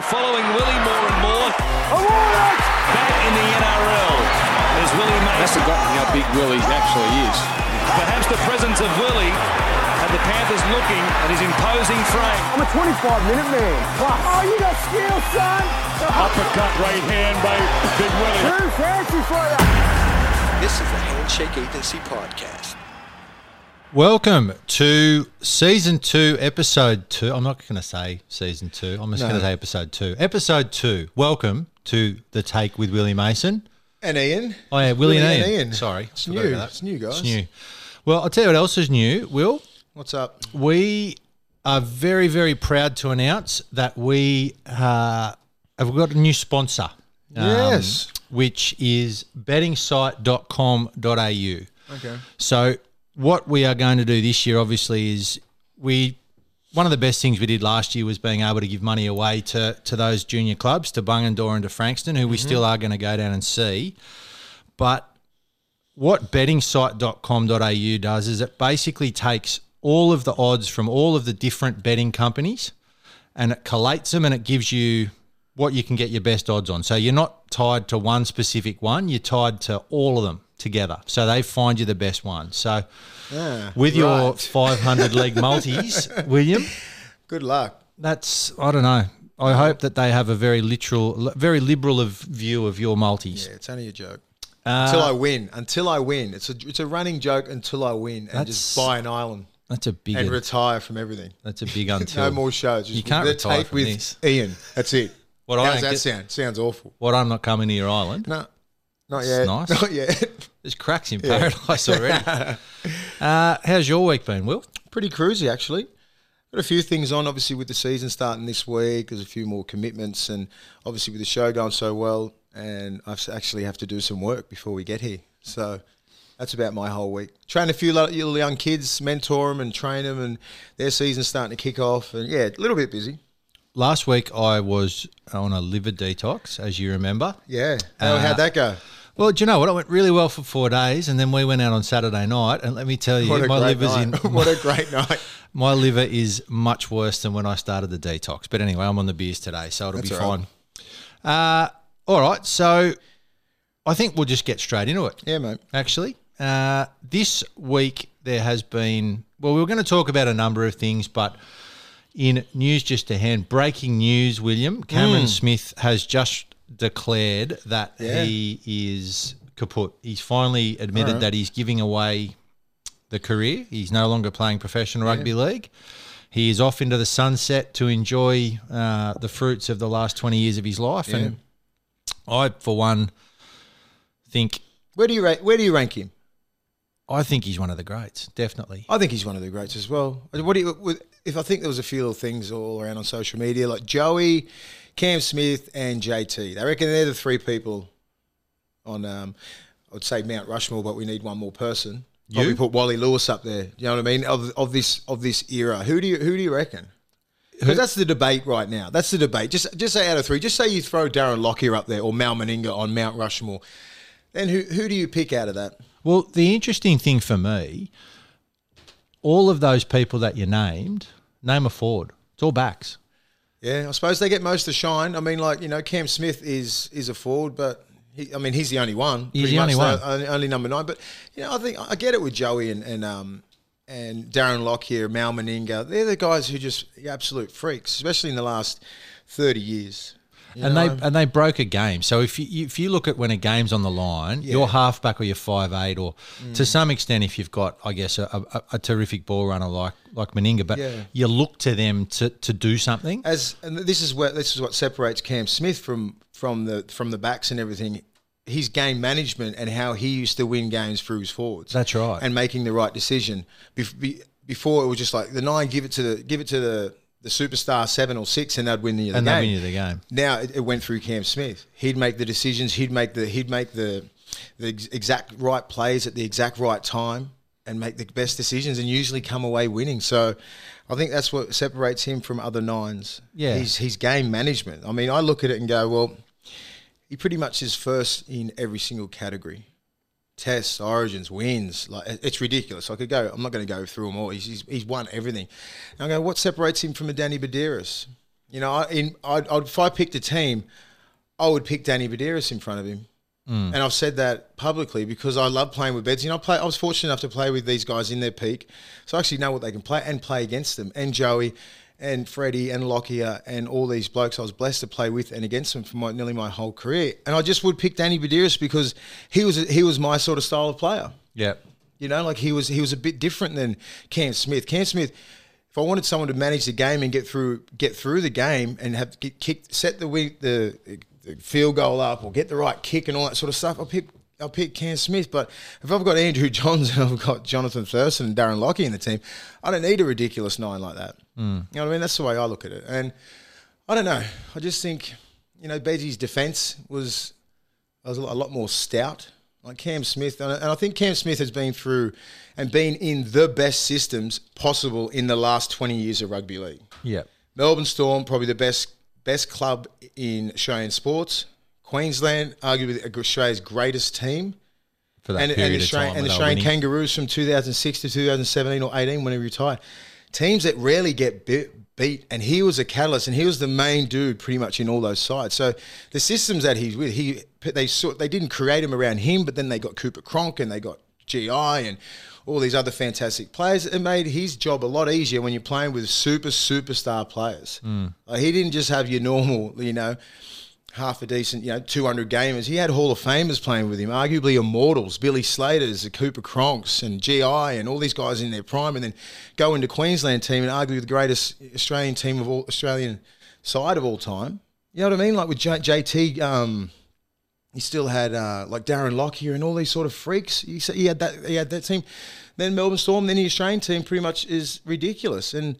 We're following Willie more and more. Back in the NRL. There's Willie That's Mason. forgotten how big Willie actually is. Perhaps the presence of Willie had the Panthers looking at his imposing frame. I'm a 25 minute man. Plus. Oh, you got skill, son. Uppercut right hand by Big Willie. Too fancy for you. This is the Handshake Agency Podcast. Welcome to season two, episode two. I'm not going to say season two. I'm just going to say episode two. Episode two. Welcome to the take with Willie Mason. And Ian. Oh yeah, Willie, and and Ian. Sorry, It's forgot new. about that. It's new, guys. It's new. Well, I'll tell you what else is new. Will What's up? we are very very proud to announce that we uh, have got a new sponsor. um, Yes. which is bettingsite.com.au. Okay. So what we are going to do this year, obviously, is we one of the best things we did last year was being able to give money away to to those junior clubs, to Bungendore and to Frankston, who we mm-hmm. still are going to go down and see. But what bettingsite.com.au does is it basically takes all of the odds from all of the different betting companies and it collates them and it gives you what you can get your best odds on. So you're not tied to one specific one, you're tied to all of them together. So they find you the best one. So with your 500 leg multis, William, Good luck. that's I don't know. I hope that they have a very literal, very liberal of view of your multis. Yeah, it's only a joke. Uh, until I win. Until I win. It's a it's a running joke until I win and just buy an island That's a big. and retire from everything. that's a big until. No more shows. Just You can't retire from with this. Ian. That's it. What How I does that get- sound? Sounds awful. What I'm not coming to your island. No, not yet. nice. Not yet. There's cracks in paradise already. uh, how's your week been, Will? Pretty cruisy actually. Got a few things on, obviously with the season starting this week. There's a few more commitments, and obviously with the show going so well, and I actually have to do some work before we get here. So that's about my whole week. Train a few lo- little young kids, mentor them, and train them, and their season's starting to kick off. And yeah, a little bit busy. Last week I was on a liver detox, as you remember. Yeah. How, Uh, how'd that go? Well, do you know what? It went really well for four days, and then we went out on Saturday night, and let me tell you, my liver's night. in. what a great night. My liver is much worse than when I started the detox. But anyway, I'm on the beers today, so it'll That's be all right. fine. Uh, all right, so I think we'll just get straight into it. Yeah, mate. actually. Uh, this week there has been, well, we were going to talk about a number of things, but in news just to hand, breaking news, William, Cameron Smith has just declared that Yeah. he is kaput. He's finally admitted that he's giving away the career. He's no longer playing professional rugby league. He is off into the sunset to enjoy uh, the fruits of the last 20 years of his life. And I, for one, think Where do you rank, where do you rank him? I think he's one of the greats, definitely. I think he's one of the greats as well. What do you, if I think there was a few little things all around on social media, like Joey, Cam Smith, and JT. They reckon they're the three people on, um, I'd say Mount Rushmore, but we need one more person. Probably You? put Wally Lewis up there. You know what I mean? Of, of this of this era, who do you who do you reckon? Because that's the debate right now. That's the debate. Just just say out of three. Just say you throw Darren Lockyer up there or Mal Meninga on Mount Rushmore. Then who who do you pick out of that? Well, the interesting thing for me, all of those people that you named, name a forward. It's all backs. Yeah, I suppose they get most of the shine. I mean, like you know, Cam Smith is is a forward, but he, I mean, he's the only one. He's the only one. only, only number nine. But you know, I think I get it with Joey and and um and Darren Lockyer, Mal Meninga. They're the guys who just absolute freaks, especially in the last thirty years. You and they and they broke a game. So if you if you look at when a game's on the line, your halfback or your five eight, or Mm. to some extent, if you've got, I guess, a, a, a terrific ball runner like like Meninga, but Yeah. you look to them to, to do something. as and this is what this is what separates Cam Smith from from the from the backs and everything. His game management and how he used to win games through his forwards. That's right. And making the right decision. Bef- be- Before it was just like the nine, give it to the give it to the the superstar seven or six, and they'd win the, the And game. they'd win you the game. Now it, it went through Cam Smith. He'd make the decisions. He'd make the he'd make the the ex- exact right plays at the exact right time and make the best decisions and usually come away winning. So I think that's what separates him from other nines. Yeah. He's his game management. I mean, I look at it and go, well, he pretty much is first in every single category. Tests, origins, wins. Like it's ridiculous. I could go. I'm not going to go through them all. He's, he's, he's won everything. And I go, what separates him from a Danny Buderus? You know, I, in I'd, I'd, if I picked a team, I would pick Danny Buderus in front of him. Mm. And I've said that publicly because I love playing with Beds. You know, I, play, I was fortunate enough to play with these guys in their peak, so I actually know what they can play and play against them. And Joey, and Freddie, and Lockyer, and all these blokes I was blessed to play with and against them for my, nearly my whole career. And I just would pick Danny Buderus because he was he was my sort of style of player. Yeah. You know, like he was he was a bit different than Cam Smith. Cam Smith, if I wanted someone to manage the game and get through get through the game and have get kicked, set the the, the field goal up or get the right kick and all that sort of stuff, I'll pick I'll pick Cam Smith. But if I've got Andrew Johns and I've got Jonathan Thurston and Darren Lockyer in the team, I don't need a ridiculous nine like that. Hmm. You know what I mean? That's the way I look at it. And I don't know. I just think you know Beggie's defense was was a lot, more stout. Like Cam Smith, and I, think Cam Smith has been through and been in the best systems possible in the last twenty years of rugby league. Yeah. Melbourne Storm, probably the best best club in Australian sports. Queensland, arguably Australia's greatest team. For that And, period and, of Australian, time. and that they were Australian. Kangaroos from 2006 to 2017 or 18 when he retired. Teams that rarely get bit, beat, and he was a catalyst, and he was the main dude pretty much in all those sides. So the systems that he's with, he they sort they didn't create him around him, but then they got Cooper Cronk and they got GI and all these other fantastic players. It made his job a lot easier when you're playing with super superstar players. Mm. Like, he didn't just have your normal, you know half a decent, you know, 200 gamers. He had Hall of Famers playing with him, arguably immortals, Billy Slaters, the Cooper Cronks, and GI, and all these guys in their prime, and then go into Queensland team and arguably the greatest Australian team of all, Australian side of all time. You know what I mean? Like with J- JT, um, he still had uh, like Darren Lockyer and all these sort of freaks. He, he had that. He had that team. Then Melbourne Storm. Then the Australian team pretty much is ridiculous, and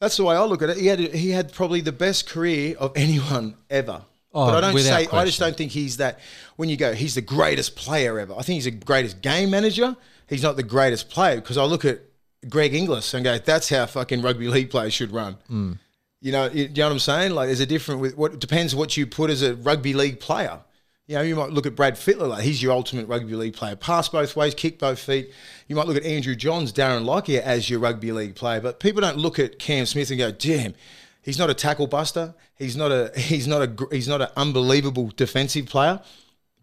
that's the way I look at it. He had he had probably the best career of anyone ever. Oh, but I don't say I just don't think he's that. When you go, he's the greatest player ever. I think he's the greatest game manager. He's not the greatest player because I look at Greg Inglis and go, that's how fucking rugby league players should run. Hmm. You know, you, you know what I'm saying? Like, there's a different with what depends what you put as a rugby league player. You know, you might look at Brad Fittler, like he's your ultimate rugby league player. Pass both ways, kick both feet. You might look at Andrew Johns, Darren Lockyer as your rugby league player, but people don't look at Cam Smith and go, "Damn, he's not a tackle buster. He's not a he's not a he's not an unbelievable defensive player,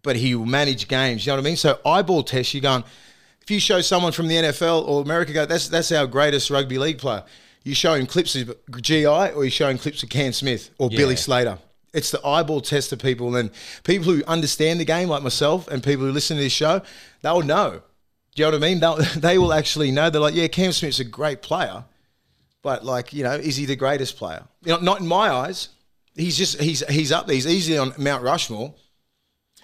but he will manage games." You know what I mean? So eyeball test, you're going. If you show someone from the NFL or America, go, that's that's our greatest rugby league player. You show him clips of GI or you show him clips of Cam Smith or Billy Slater. It's the eyeball test of people, and people who understand the game, like myself, and people who listen to this show, they'll know. Do you know what I mean? They'll, they will actually know. They're like, yeah, Cam Smith's a great player, but like, you know, is he the greatest player? You know, not in my eyes. He's just he's he's up there. He's easily on Mount Rushmore.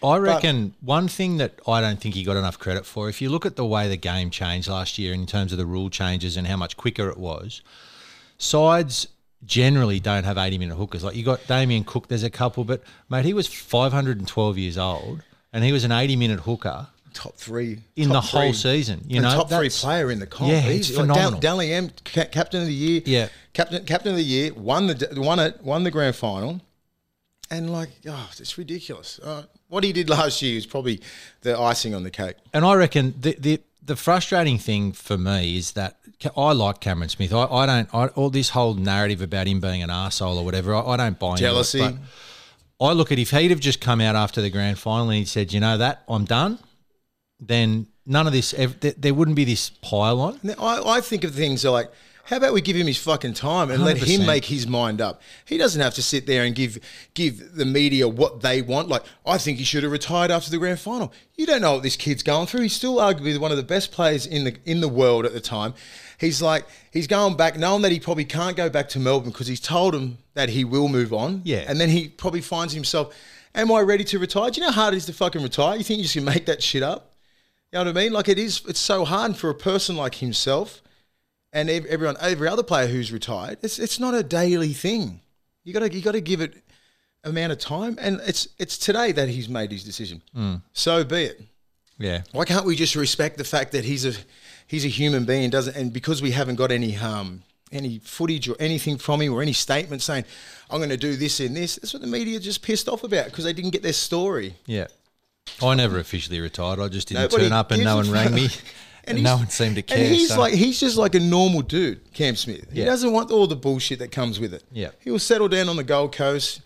I reckon one thing that I don't think he got enough credit for, if you look at the way the game changed last year in terms of the rule changes and how much quicker it was, sides generally don't have 80 minute hookers. Like you got Damien Cook, there's a couple, but mate, he was 512 years old and he was an 80 minute hooker Top three in top the whole season. You know, top three player in the comp. Yeah, Easy. Like phenomenal. Dal- Dally M, ca- captain of the year. Yeah. captain captain of the year. Won the won it. Won the grand final. And like, oh, it's ridiculous. Uh, what he did last year is probably the icing on the cake. And I reckon the the, the frustrating thing for me is that I like Cameron Smith. I, I don't. I, all this whole narrative about him being an arsehole or whatever, I, I don't buy into it. Jealousy. But I look at if he'd have just come out after the grand final and he said, "You know that I'm done," then none of this. ev- There, there wouldn't be this pile on. Now, I, I think of things like, how about we give him his fucking time and let him 100%. make his mind up? He doesn't have to sit there and give give the media what they want. Like, I think he should have retired after the grand final. You don't know what this kid's going through. He's still arguably one of the best players in the in the world at the time. He's like he's going back, knowing that he probably can't go back to Melbourne because he's told him that he will move on. Yeah. and then he probably finds himself. Am I ready to retire? Do you know how hard it is to fucking retire? You think you just can make that shit up? You know what I mean? Like it is. It's so hard for a person like himself and everyone, every other player who's retired. It's it's not a daily thing. You got to you got to give it amount of time, and it's it's today that he's made his decision. So be it. Yeah, Why can't we just respect the fact that he's a he's a human being? Doesn't and because we haven't got any um any footage or anything from him or any statement saying I'm going to do this and this. That's what the media just pissed off about because they didn't get their story. yeah. I never officially retired. I just didn't Nobody turn up and no one rang me. And he's- no one seemed to care, And he's so- like he's just like a normal dude, Cam Smith. He Yeah. doesn't want all the bullshit that comes with it. Yeah. he'll settle down on the Gold Coast,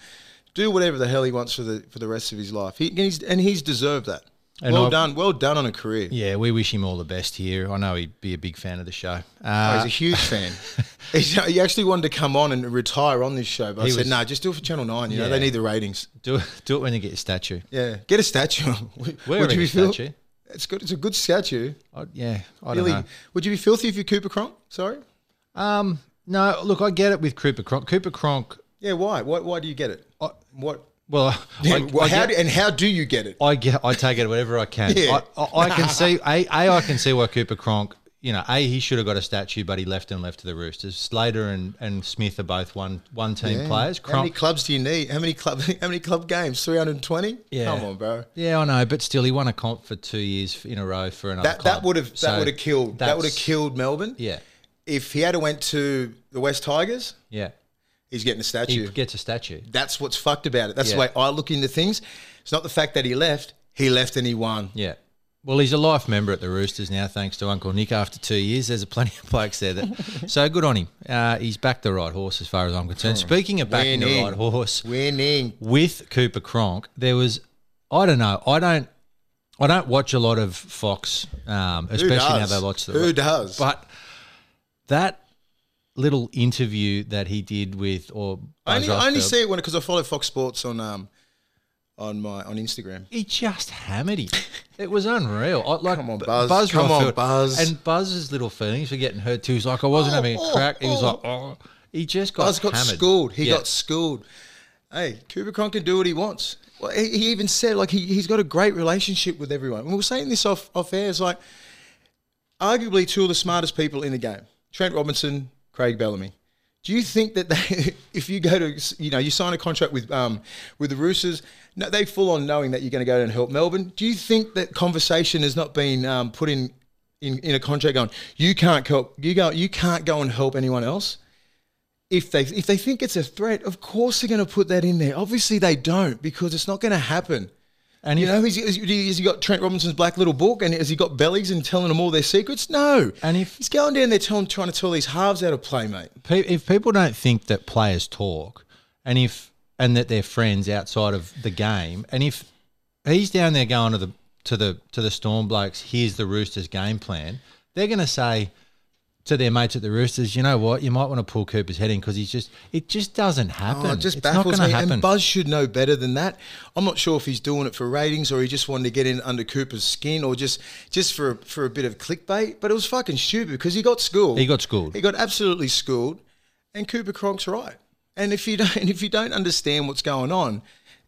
do whatever the hell he wants for the for the rest of his life. He, and he's and he's deserved that. And well I've- done, well done on a career. Yeah, we wish him all the best here. I know he'd be a big fan of the show. Oh, Uh, he's a huge fan. He actually wanted to come on and retire on this show, but I He said, "No, nah, just do it for Channel Nine. You know, they need the ratings. do it, do it when you get your statue. Yeah, get a statue. Where would you be statue? It's good. It's a good statue. I, yeah, I Really, don't know. would you be filthy if you Cooper Cronk? Sorry. Um, no, look, I get it with Cooper Cronk. Cooper Cronk. Yeah. Why? Why? Why do you get it? I- What? Well, I, Well, I how get- do, and how do you get it? I get, I take it whatever I can. Yeah. I, I, I can see a, a, I can see why Cooper Cronk. You know, a he should have got a statue, but he left and left to the Roosters. Slater and, and Smith are both one one team players. How many clubs do you need? How many club? How many club games? Three hundred and twenty. Yeah. Come on, bro. yeah, I know, but still, he won a comp for two years in a row for another. That club. that would have that would have killed. That would have killed Melbourne. Yeah, If he had went to the West Tigers, yeah. He's getting a statue. He gets a statue. That's what's fucked about it. That's Yeah. the way I look into things. It's not the fact that he left. He left and he won. Yeah. Well, he's a life member at the Roosters now, thanks to Uncle Nick. After two years, there's a plenty of blokes there that. so good on him. Uh, he's backed the right horse, as far as I'm concerned. Speaking of backing the right horse, Winning. with Cooper Cronk, there was. I don't know. I don't. I don't watch a lot of Fox, um, especially now they watch the. Who does? But that little interview that he did with or I only, I only see it when because I follow Fox Sports on um on my on Instagram. he just hammered him. It was unreal. I, like, Come on, B- Buzz. Come on, Buzz. And Buzz's little feelings were getting hurt too. He's like, I wasn't Oh, having a oh, crack. He was oh. like, oh. He just got Buzz got hammered. schooled. He Yeah. got schooled. Hey, Cronk can do what he wants. Well, he, he even said like he, he's got a great relationship with everyone. And we were saying this off off air. It's like arguably two of the smartest people in the game: Trent Robinson, Craig Bellamy. Do you think that they, if you go to, you know, you sign a contract with um, with the Roosters, no, they full on knowing that you're going to go and help Melbourne? Do you think that conversation has not been um, put in, in in a contract going, you can't help, you go, you can't go and help anyone else? If they if they think it's a threat, of course they're going to put that in there. Obviously they don't because it's not going to happen. And You if- know, has he, has he got Trent Robinson's black little book and has he got bellies and telling them all their secrets? No. And if- he's going down there telling, trying to tell these halves how to play, mate. If people don't think that players talk, and if and that they're friends outside of the game, and if he's down there going to the to the to the Storm blokes, here's the Roosters game plan, they're going to say to their mates at the Roosters, you know what, you might want to pull Cooper's head in because he's just it just doesn't happen. Oh, it just it's not baffles going me. to happen. And Buzz should know better than that. I'm not sure if he's doing it for ratings or he just wanted to get in under Cooper's skin or just just for for a bit of clickbait. But it was fucking stupid because he got schooled. He got schooled. He got absolutely schooled. And Cooper Cronk's right. And if you don't if you don't understand what's going on,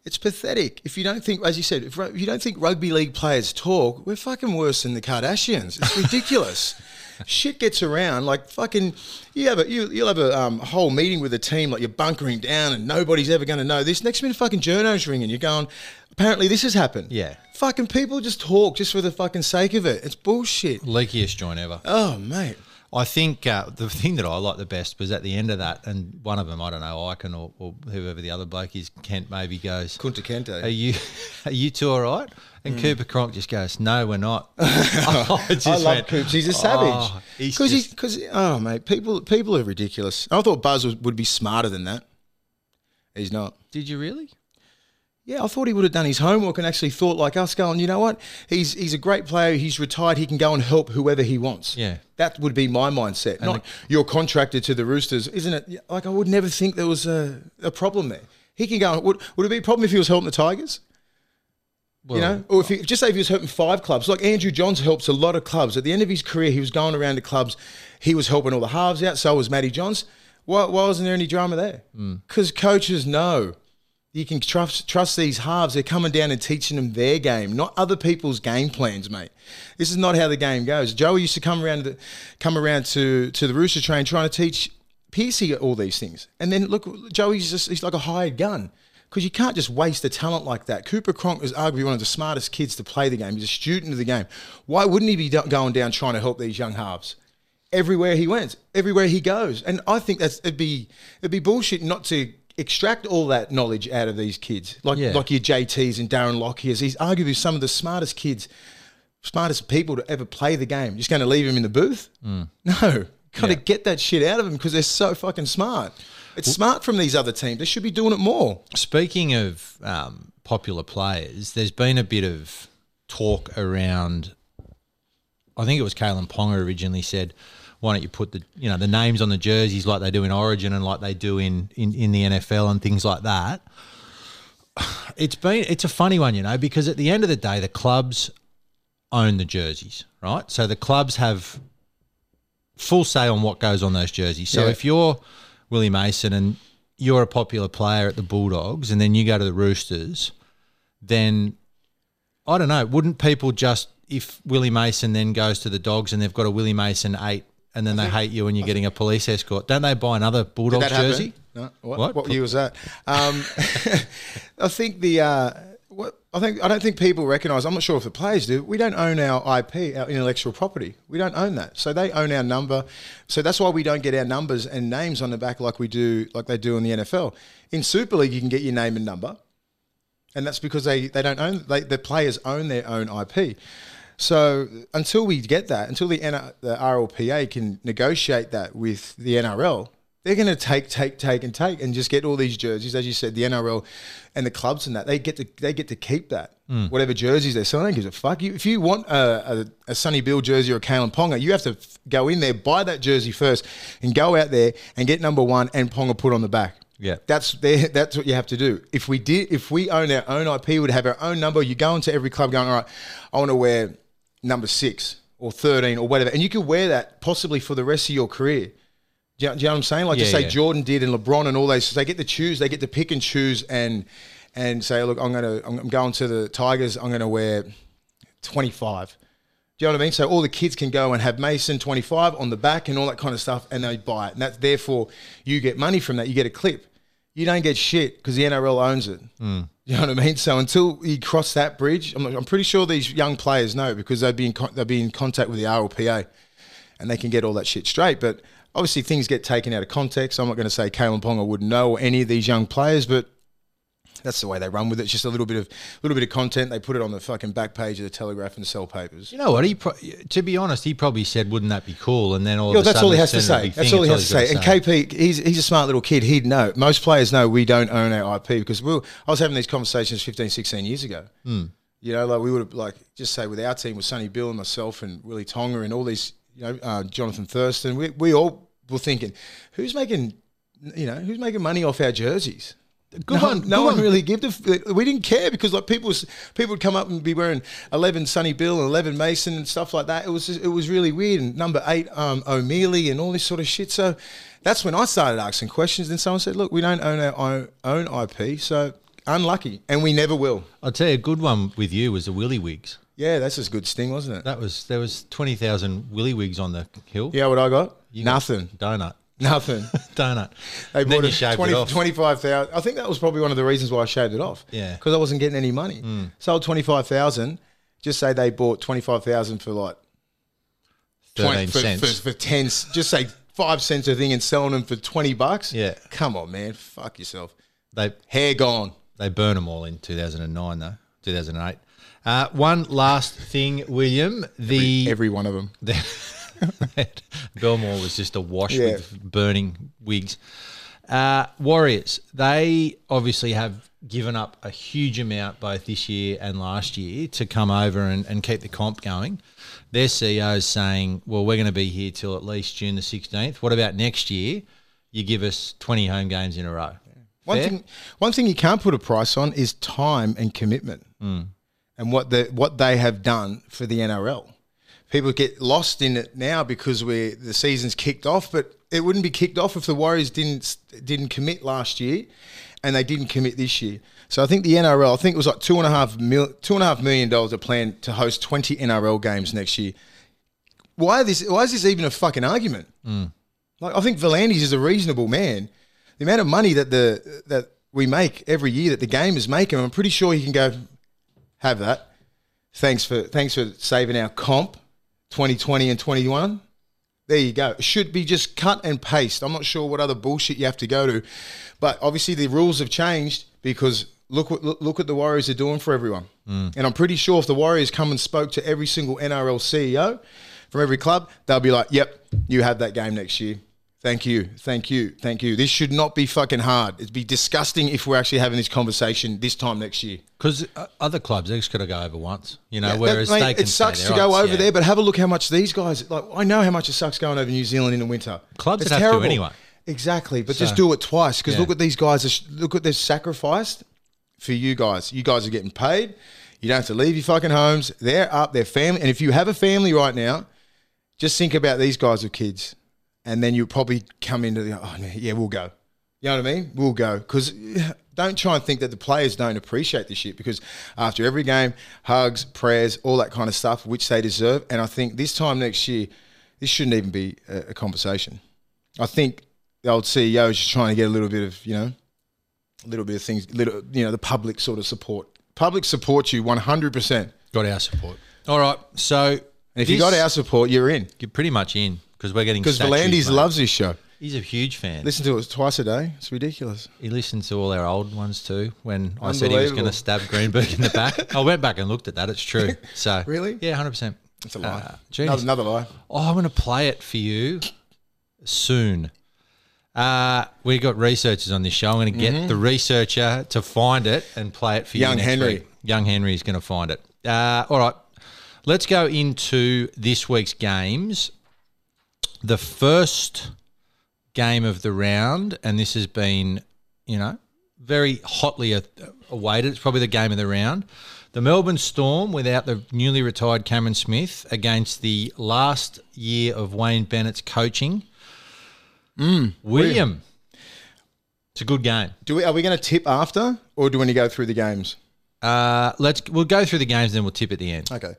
it's pathetic. If you don't think, as you said, if you don't think rugby league players talk, we're fucking worse than the Kardashians. It's ridiculous. Shit gets around like fucking. You have a you you'll have a um, whole meeting with a team like you're bunkering down and nobody's ever going to know this. Next minute, fucking journos ringing. You're going. Apparently, this has happened. Yeah. Fucking people just talk just for the fucking sake of it. It's bullshit. Leakiest joint ever. Oh mate. I think uh, the thing that I liked the best was at the end of that, and one of them, I don't know, Icon or, or whoever the other bloke is, Kent maybe goes, Kunta Kente. Are you, are you two all right? And Hmm. Cooper Cronk just goes, No, we're not. I, just I love went, Coops. He's a savage. "Oh, Because he's because oh mate, people people are ridiculous. I thought Buzz was, would be smarter than that. He's not. Did you really? Yeah, I thought he would have done his homework and actually thought like us, going, you know what? He's he's a great player. He's retired. He can go and help whoever he wants. Yeah. that would be my mindset. Not you're contracted to the Roosters, isn't it? Like I would never think there was a, a problem there. He can go. Would would it be a problem if he was helping the Tigers? Well, you know, or if he, just say if he was helping five clubs, like Andrew Johns helps a lot of clubs. At the end of his career, he was going around to clubs. He was helping all the halves out. So was Matty Johns. Why, why wasn't there any drama there? Hmm. Because coaches know you can trust trust these halves. They're coming down and teaching them their game, not other people's game plans, mate. This is not how the game goes. Joey used to come around to the, come around to to the Rooster train trying to teach Piercy all these things, and then look, Joey's just he's like a hired gun. Because you can't just waste a talent like that. Cooper Cronk is arguably one of the smartest kids to play the game. He's a student of the game. Why wouldn't he be going down trying to help these young halves? Everywhere he went, everywhere he goes, and I think that's it'd be it'd be bullshit not to extract all that knowledge out of these kids, like Yeah. like your JTs and Darren Lockyers. He's arguably some of the smartest kids smartest people to ever play the game. You're just going to leave them in the booth? Mm. No, got to Yeah. get that shit out of them because they're so fucking smart. It's smart from these other teams. They should be doing it more. Speaking of um, popular players, there's been a bit of talk around. I think it was Kalyn Ponga originally said, "Why don't you put the you know the names on the jerseys like they do in Origin and like they do in in, in the NFL and things like that." It's been it's a funny one, you know, because at the end of the day, the clubs own the jerseys, right? So the clubs have full say on what goes on those jerseys. So Yeah. if you're Willie Mason and you're a popular player at the Bulldogs and then you go to the Roosters, then I don't know, wouldn't people just if Willie Mason then goes to the Dogs and they've got a Willie Mason eight and then they hate you and you're getting a police escort, don't they buy another Bulldogs jersey? No. What, What? what? year was that? Um, I think the. Uh, I think I don't think people recognise. I'm not sure if the players do. We don't own our IP, our intellectual property. We don't own that. So they own our number. So that's why we don't get our numbers and names on the back like we do, like they do in the NFL. In Super League, you can get your name and number, and that's because they, they don't own. They, the players own their own IP. So until we get that, until the, N- the RLPA can negotiate that with the NRL, they're going to take, take, take, and take, and just get all these jerseys, as you said, the NRL and the clubs and that they get to they get to keep that mm. whatever jerseys they're selling. Gives a fuck. You, if you want a, a, a Sonny Bill jersey or a Kalyn Ponga, you have to f- go in there, buy that jersey first, and go out there and get number one and Ponga put on the back. Yeah. That's. That's what you have to do. If we did, if we own our own IP, we'd have our own number. You go into every club going, all right, I want to wear number six or thirteen or whatever, and you could wear that possibly for the rest of your career. Do you, do you know what I'm saying? Like Yeah, just say yeah. Jordan did and LeBron and all those. They get to choose. They get to pick and choose and and say, look, I'm gonna I'm going to the Tigers. I'm gonna wear 25. Do you know what I mean? So all the kids can go and have Mason 25 on the back and all that kind of stuff, and they buy it. And that's therefore you get money from that. You get a clip. You don't get shit because the NRL owns it. Hmm. You know what I mean? So until you cross that bridge, I'm, I'm pretty sure these young players know because they've been con- they've been in contact with the RLPA, and they can get all that shit straight. But obviously things get taken out of context. I'm not going to say Kalyn Ponga wouldn't know or any of these young players, but that's the way they run with it. It's just a little bit of little bit of content. They put it on the fucking back page of the Telegraph and sell papers. You know what? He pro- to be honest, he probably said, "Wouldn't that be cool?" And then all Yeah, of a that's sudden all he has to turned into a say. That's all he has to say. And KP, he's he's a smart little kid. He'd know. Most players know we don't own our IP because we were, I was having these conversations 15, 16 years ago. Hmm. You know, like we would have like just say with our team with Sonny Bill and myself and Willie Tonga and all these, you know, uh, Jonathan Thurston. We we all were thinking, who's making, you know, who's making money off our jerseys? Good no, one, No good one one. really give the. We didn't care because like people, was- people would come up and be wearing eleven Sonny Bill and eleven Mason and stuff like that. It was just, it was really weird. And number eight um, O'Meley and all this sort of shit. So that's when I started asking questions. Then someone said, "Look, we don't own our own, own IP, so unlucky, and we never will." I'll tell you, a good one with you was the Willy Wigs. Yeah, that's a good sting, wasn't it? That was there was twenty thousand Willy Wigs on the hill. yeah, what I got? You got Nothing. donut, Nothing. donut. They And then bought you it shaved 20, it off. 25,000. I think that was probably one of the reasons why I shaved it off. Yeah. Because I wasn't getting any money. Hmm. Sold 25,000. Just say they bought 25,000 for like 13 for, cents. For, for 10, just say five cents a thing and selling them for 20 bucks. Yeah. Come on, man. Fuck yourself. they Hair gone. they burn them all in two thousand and nine though, two thousand and eight. Uh, one last thing, William. The Every one of them. Belmore was just awash Yeah. with burning wigs. Uh, Warriors, they obviously have given up a huge amount both this year and last year to come over and, and keep the comp going. Their CEO is saying, well, we're going to be here till at least June the 16th. What about next year? You give us 20 home games in a row. One thing, one thing you can't put a price on is time and commitment, Mm. And what the what they have done for the NRL. People get lost in it now because we the season's kicked off, but it wouldn't be kicked off if the Warriors didn't didn't commit last year, and they didn't commit this year. So I think the NRL, I think it was like two and a half mil, two and a half million dollars a plan to host twenty NRL games next year. Why this? Why is this even a fucking argument? Mm. Like I think V'landys is a reasonable man. The amount of money that the that we make every year that the game is making, I'm pretty sure he can go have that. Thanks for thanks for saving our comp 2020 and 21. There you go. It should be just cut and paste. I'm not sure what other bullshit you have to go to, but obviously the rules have changed because look what look, what the Warriors are doing for everyone. Mm. And I'm pretty sure if the Warriors come and spoke to every single NRL CEO from every club, they'll be like, "Yep, you have that game next year." Thank you, thank you, thank you. This should not be fucking hard. It'd be disgusting if we're actually having this conversation this time next year. Because uh, other clubs, they just got to go over once, you know. Yeah, whereas that- mate, they can it sucks to go over yeah. there, but have a look how much these guys like. I know how much it sucks going over New Zealand in the winter. Clubs it's have to terrible. anyway. Exactly, but So- just do it twice because Yeah. look what these guys are. Look what they've sacrificed for you guys. You guys are getting paid. You don't have to leave your fucking homes. They're up. Their family, and if you have a family right now, just think about these guys with kids, and then you'll probably come into the oh yeah, we'll go. You know what I mean? We'll go because don't try and think that the players don't appreciate this shit because after every game, hugs, prayers, all that kind of stuff, which they deserve. And I think this time next year, this shouldn't even be a, a conversation. I think the old CEO is just trying to get a little bit of you know, a little bit of things, little you know, the public sort of support. Public supports you one hundred percent. Got our support. All right, so And if you got our support, you're in. you're pretty much in because we're getting Because mate. loves this show. He's a huge fan. Listen to it twice a day. It's ridiculous. He listened to all our old ones too. When I said he was going to stab Greenberg in the back, I went back and looked at that. It's true. So Really? yeah, hundred percent. It's a lie. Uh, another, another lie. Oh, I'm going to play it for you soon. Uh, we got researchers on this show. I'm going to get the researcher to find it and play it for Mm-hmm. Young you. next Henry. week. Young Henry is going to find it. Uh, all right, let's go into this week's games. The first game of the round, and this has been, you know, very hotly awaited. It's probably the game of the round. The Melbourne Storm, without the newly retired Cameron Smith, against the last year of Wayne Bennett's coaching. Mm, William. It's a good game. Do we, are we going to tip after, or do we want to go through the games? Uh, let's we'll go through the games, and then we'll tip at the end. Okay.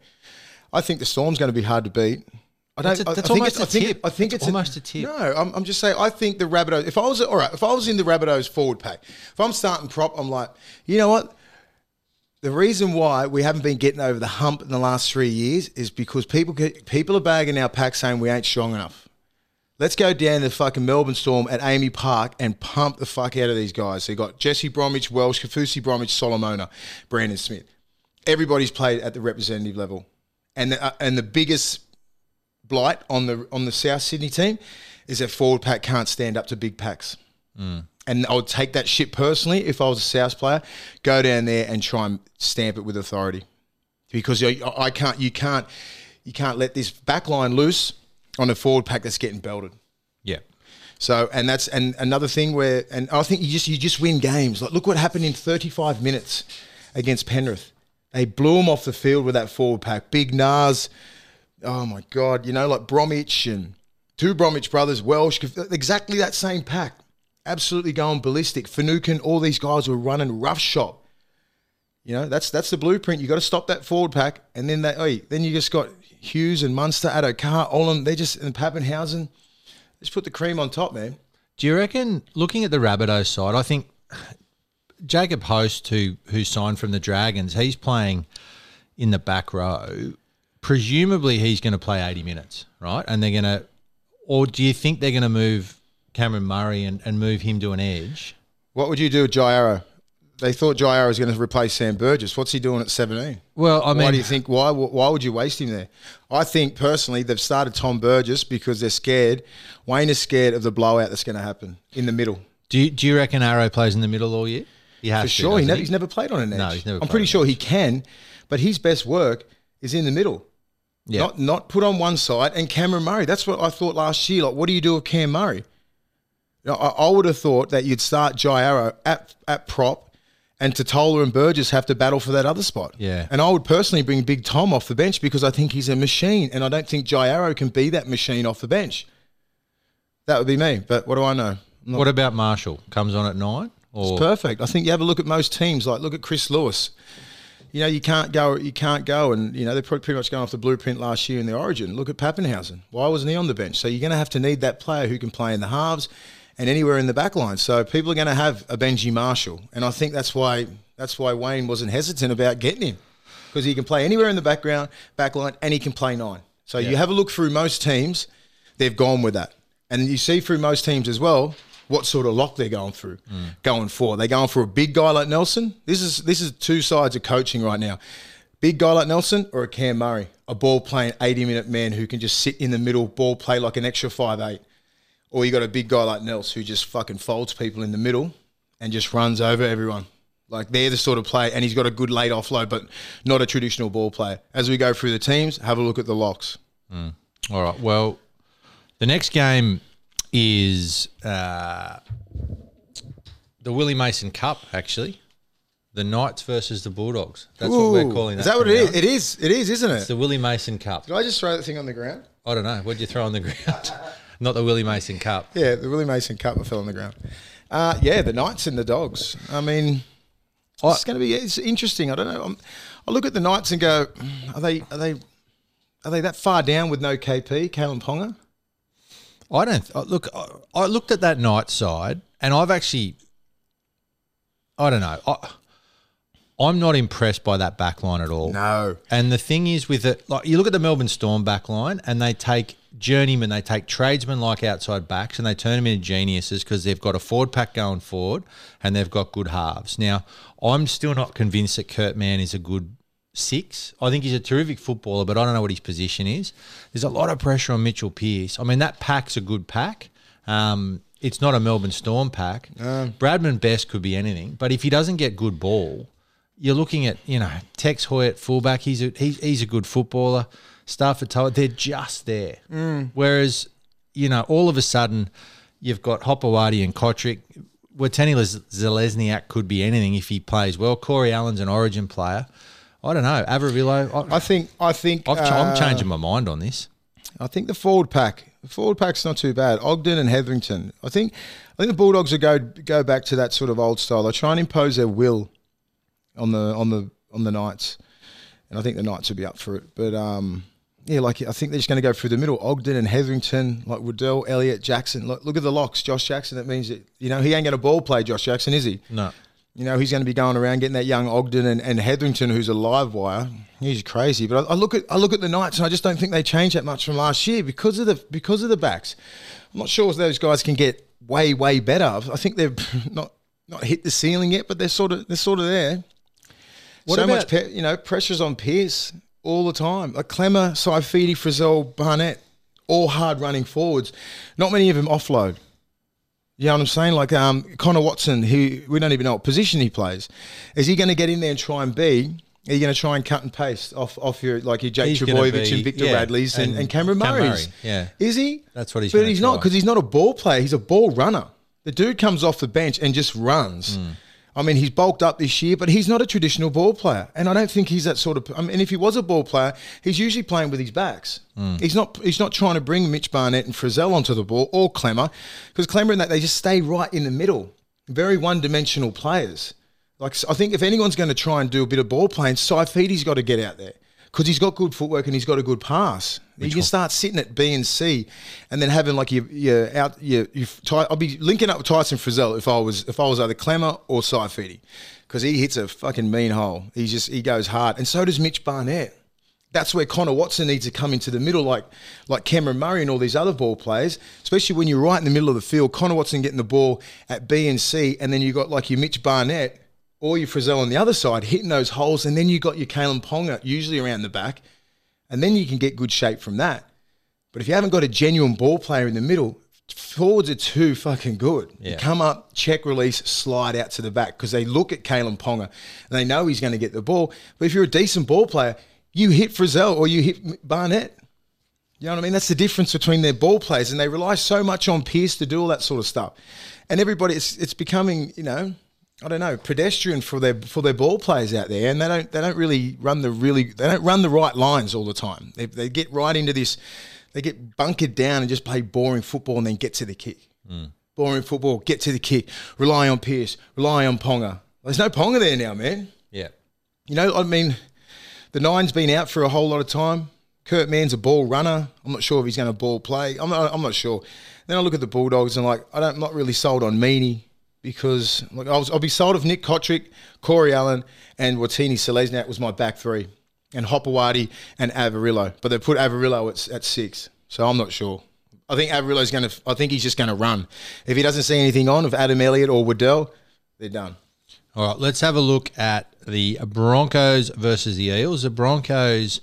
I think the Storm's going to be hard to beat. I don't. That's a- I- I that's think almost it's- I a think tip. it- I think It's it's almost a tip. No, I'm, I'm just saying. I think the Rabbitohs. If I was all right, if I was in the Rabbitohs forward pack, if I'm starting prop, I'm like, you know what? The reason why we haven't been getting over the hump in the last three years is because people get, people are bagging our pack saying we ain't strong enough. Let's go down to the fucking Melbourne Storm at AAMI Park and pump the fuck out of these guys. So you got Jesse Bromwich, Welch, Kaufusi Bromwich, Solomona, Brandon Smith. Everybody's played at the representative level, and the, uh, and the biggest blight on the on the South Sydney team is that forward pack can't stand up to big packs. Mm. And I would take that shit personally if I was a South player. Go down there and try and stamp it with authority, because you- I can't. You can't. You can't let this back line loose on a forward pack that's getting belted. Yeah. So, and that's and another thing where, and I think you just you just win games. Like, look what happened in 35 minutes against Penrith. They blew them off the field with that forward pack. Big Nas, oh my god, you know, like Bromwich and two Bromwich brothers, Welch, exactly that same pack. Absolutely going ballistic. Finucane, all these guys were running rough shot. You know, that's that's the blueprint. You got to stop that forward pack, and then they, Oh, then you just got Hughes and Munster, Addo Carr, Olam. They just and Papenhuyzen. Just put the cream on top, man. Do you reckon, looking at the Rabbitohs side, I think Jacob Host, who who signed from the Dragons, he's playing in the back row. Presumably, he's going to play eighty minutes, right? And they're going to, or do you think they're going to move Cameron Murray and, and move him to an edge? What would you do with Jai Arrow? They thought Jai Arrow was going to replace Sam Burgess. What's he doing at 17? Well, I mean, why do you think? Why? Why would you waste him there? I think personally they've started Tom Burgess because they're scared. Wayne is scared of the blowout that's going to happen in the middle. do you, do you reckon Arrow plays in the middle all year? He has For to, sure, he never, he's never played on an edge. No, he's never I'm pretty sure he can, but his best work is in the middle. Yeah. Not not put on one side. And Cameron Murray, that's what I thought last year. Like, what do you do with Cam Murray? You know, I, I would have thought that you'd start Jai Arrow at, at prop and Tatola and Burgess have to battle for that other spot. Yeah. And I would personally bring Big Tom off the bench because I think he's a machine. And I don't think Jai Arrow can be that machine off the bench. That would be me. But what do I know? What about Marshall? Comes on at nine? Or It's perfect. I think you have a look at most teams. Like look at Chris Lewis. You know, you can't go. You can't go, and you know they're pretty much going off the blueprint last year in the Origin. Look at Papenhuyzen. Why wasn't he on the bench? So you're going to have to need that player who can play in the halves and anywhere in the back line. So people are going to have a Benji Marshall, and I think that's why that's why Wayne wasn't hesitant about getting him because he can play anywhere in the background, back line, and he can play nine. So you have a look through most teams, they've gone with that, and you see through most teams as well. What sort of lock they're going through, going for. Are they going for a big guy like Nelson? This is this is two sides of coaching right now. Big guy like Nelson or a Cam Murray, a ball playing 80 minute man who can just sit in the middle, ball play like an extra five eight. Or you got a big guy like Nels who just fucking folds people in the middle and just runs over everyone. Like they're the sort of play, and he's got a good late offload, but not a traditional ball player. As we go through the teams, have a look at the locks. Mm. All right. Well, the next game is uh, the Willie Mason Cup. Actually, the Knights versus the Bulldogs. That's what we're calling that. Is that what it is? now. It is. It is, isn't it? It's the Willie Mason Cup. Did I just throw that thing on the ground? I don't know. What'd you throw on the ground? Not the Willie Mason Cup. Yeah, the Willie Mason Cup I fell on the ground. Uh, yeah, the Knights and the Dogs. I mean, it's going to be it's interesting. I don't know. I'm, I look at the Knights and go, are they are they are they that far down with no KP, Kalyn Ponga? I don't look. I, looked at that night side, and I've actually, I don't know. I, I'm not impressed by that back line at all. No. And the thing is, with it, like you look at the Melbourne Storm back line, and they take journeymen, they take tradesmen like outside backs, and they turn them into geniuses because they've got a forward pack going forward, and they've got good halves. Now, I'm still not convinced that Kurt Mann is a good six. I think he's a terrific footballer, but I don't know what his position is. There's a lot of pressure on Mitchell Pearce. I mean, that pack's a good pack. Um, it's not a Melbourne Storm pack. Bradman Best could be anything, but if he doesn't get good ball, you're looking at you know Tex Hoy fullback. He's a he's, he's a good footballer. Starford To'a, they're just there. Whereas you know all of a sudden you've got Hopoate and Cotric. Watani Zalesniak could be anything if he plays well. Corey Allen's an Origin player. I don't know Averillo. I, I think I think I've, I'm uh, changing my mind on this. I think the forward pack, the forward pack's not too bad. Ogden and Hetherington. I think I think the Bulldogs will go go back to that sort of old style. They try and impose their will on the on the on the Knights, and I think the Knights will be up for it. But um, yeah, like I think they're just going to go through the middle. Ogden and Hetherington, like Waddell, Elliott, Jackson. Look, look at the locks. Josh Jackson. That means that you know he ain't going to ball play. Josh Jackson is he? No. You know, he's going to be going around getting that young Ogden and, and Hetherington, who's a live wire. He's crazy. But I, I look at I look at the Knights, and I just don't think they changed that much from last year because of the because of the backs. I'm not sure if those guys can get way way better. I think they've not not hit the ceiling yet, but they're sort of they're sort of there. What so about- much, pe- you know, pressures on Pearce all the time. Like Klemmer, Saifiti, Frizell, Barnett, all hard running forwards. Not many of them offload. You know what I'm saying? Like um, Connor Watson, who we don't even know what position he plays. Is he going to get in there and try and be? Are you going to try and cut and paste off off your like your Jake Trbojevic and Victor yeah, Radleys and, and and Cameron Murray's? Murray, yeah. Is he? That's what he's But he's not because he's not a ball player. He's a ball runner. The dude comes off the bench and just runs. Hmm. I mean, he's bulked up this year, but he's not a traditional ball player. And I don't think he's that sort of. I mean, if he was a ball player, he's usually playing with his backs. Hmm. He's not. He's not trying to bring Mitch Barnett and Frizell onto the ball or Klemmer, because Klemmer and that they just stay right in the middle. Very one-dimensional players. Like I think if anyone's going to try and do a bit of ball playing, Saifiti's got to get out there because he's got good footwork and he's got a good pass. You can start sitting at B and C, and then having like your your out your, your I'll be linking up with Tyson Frizell if I was if I was either Klemmer or Saifiti because he hits a fucking mean hole. He just he goes hard, and so does Mitch Barnett. That's where Connor Watson needs to come into the middle, like like Cameron Murray and all these other ball players. Especially when you're right in the middle of the field, Connor Watson getting the ball at B and C, and then you got like your Mitch Barnett or your Frizell on the other side hitting those holes, and then you got your Kalyn Ponga usually around the back, and then you can get good shape from that. But if you haven't got a genuine ball player in the middle, forwards are too fucking good. Yeah. come up, check release, slide out to the back because they look at Kalyn Ponga and they know he's going to get the ball. But if you're a decent ball player, you hit Frizell or you hit Barnett. You know what I mean? That's the difference between their ball players, and they rely so much on Pearce to do all that sort of stuff. And everybody, it's it's becoming, you know, I don't know, pedestrian for their for their ball players out there, and they don't they don't really run the really they don't run the right lines all the time. They, they get right into this, they get bunkered down and just play boring football and then get to the kick. Mm. Boring football, get to the kick. Rely on Pearce, rely on Ponga. There's no Ponga there now, man. Yeah. You know, I mean, the nine's been out for a whole lot of time. Kurt Mann's a ball runner. I'm not sure if he's going to ball play. I'm not, I'm not sure. Then I look at the Bulldogs and like I don't, I'm not really sold on Meany because like I was, I'll be sold if Nick Cotric, Corey Allen, and Watene-Zelezniak was my back three, and Hopoate and Averillo. But they put Averillo at, at six, so I'm not sure. I think Averillo's going to. I think he's just going to run. If he doesn't see anything on of Adam Elliott or Waddell, they're done. All right, let's have a look at the Broncos versus the Eels. The Broncos,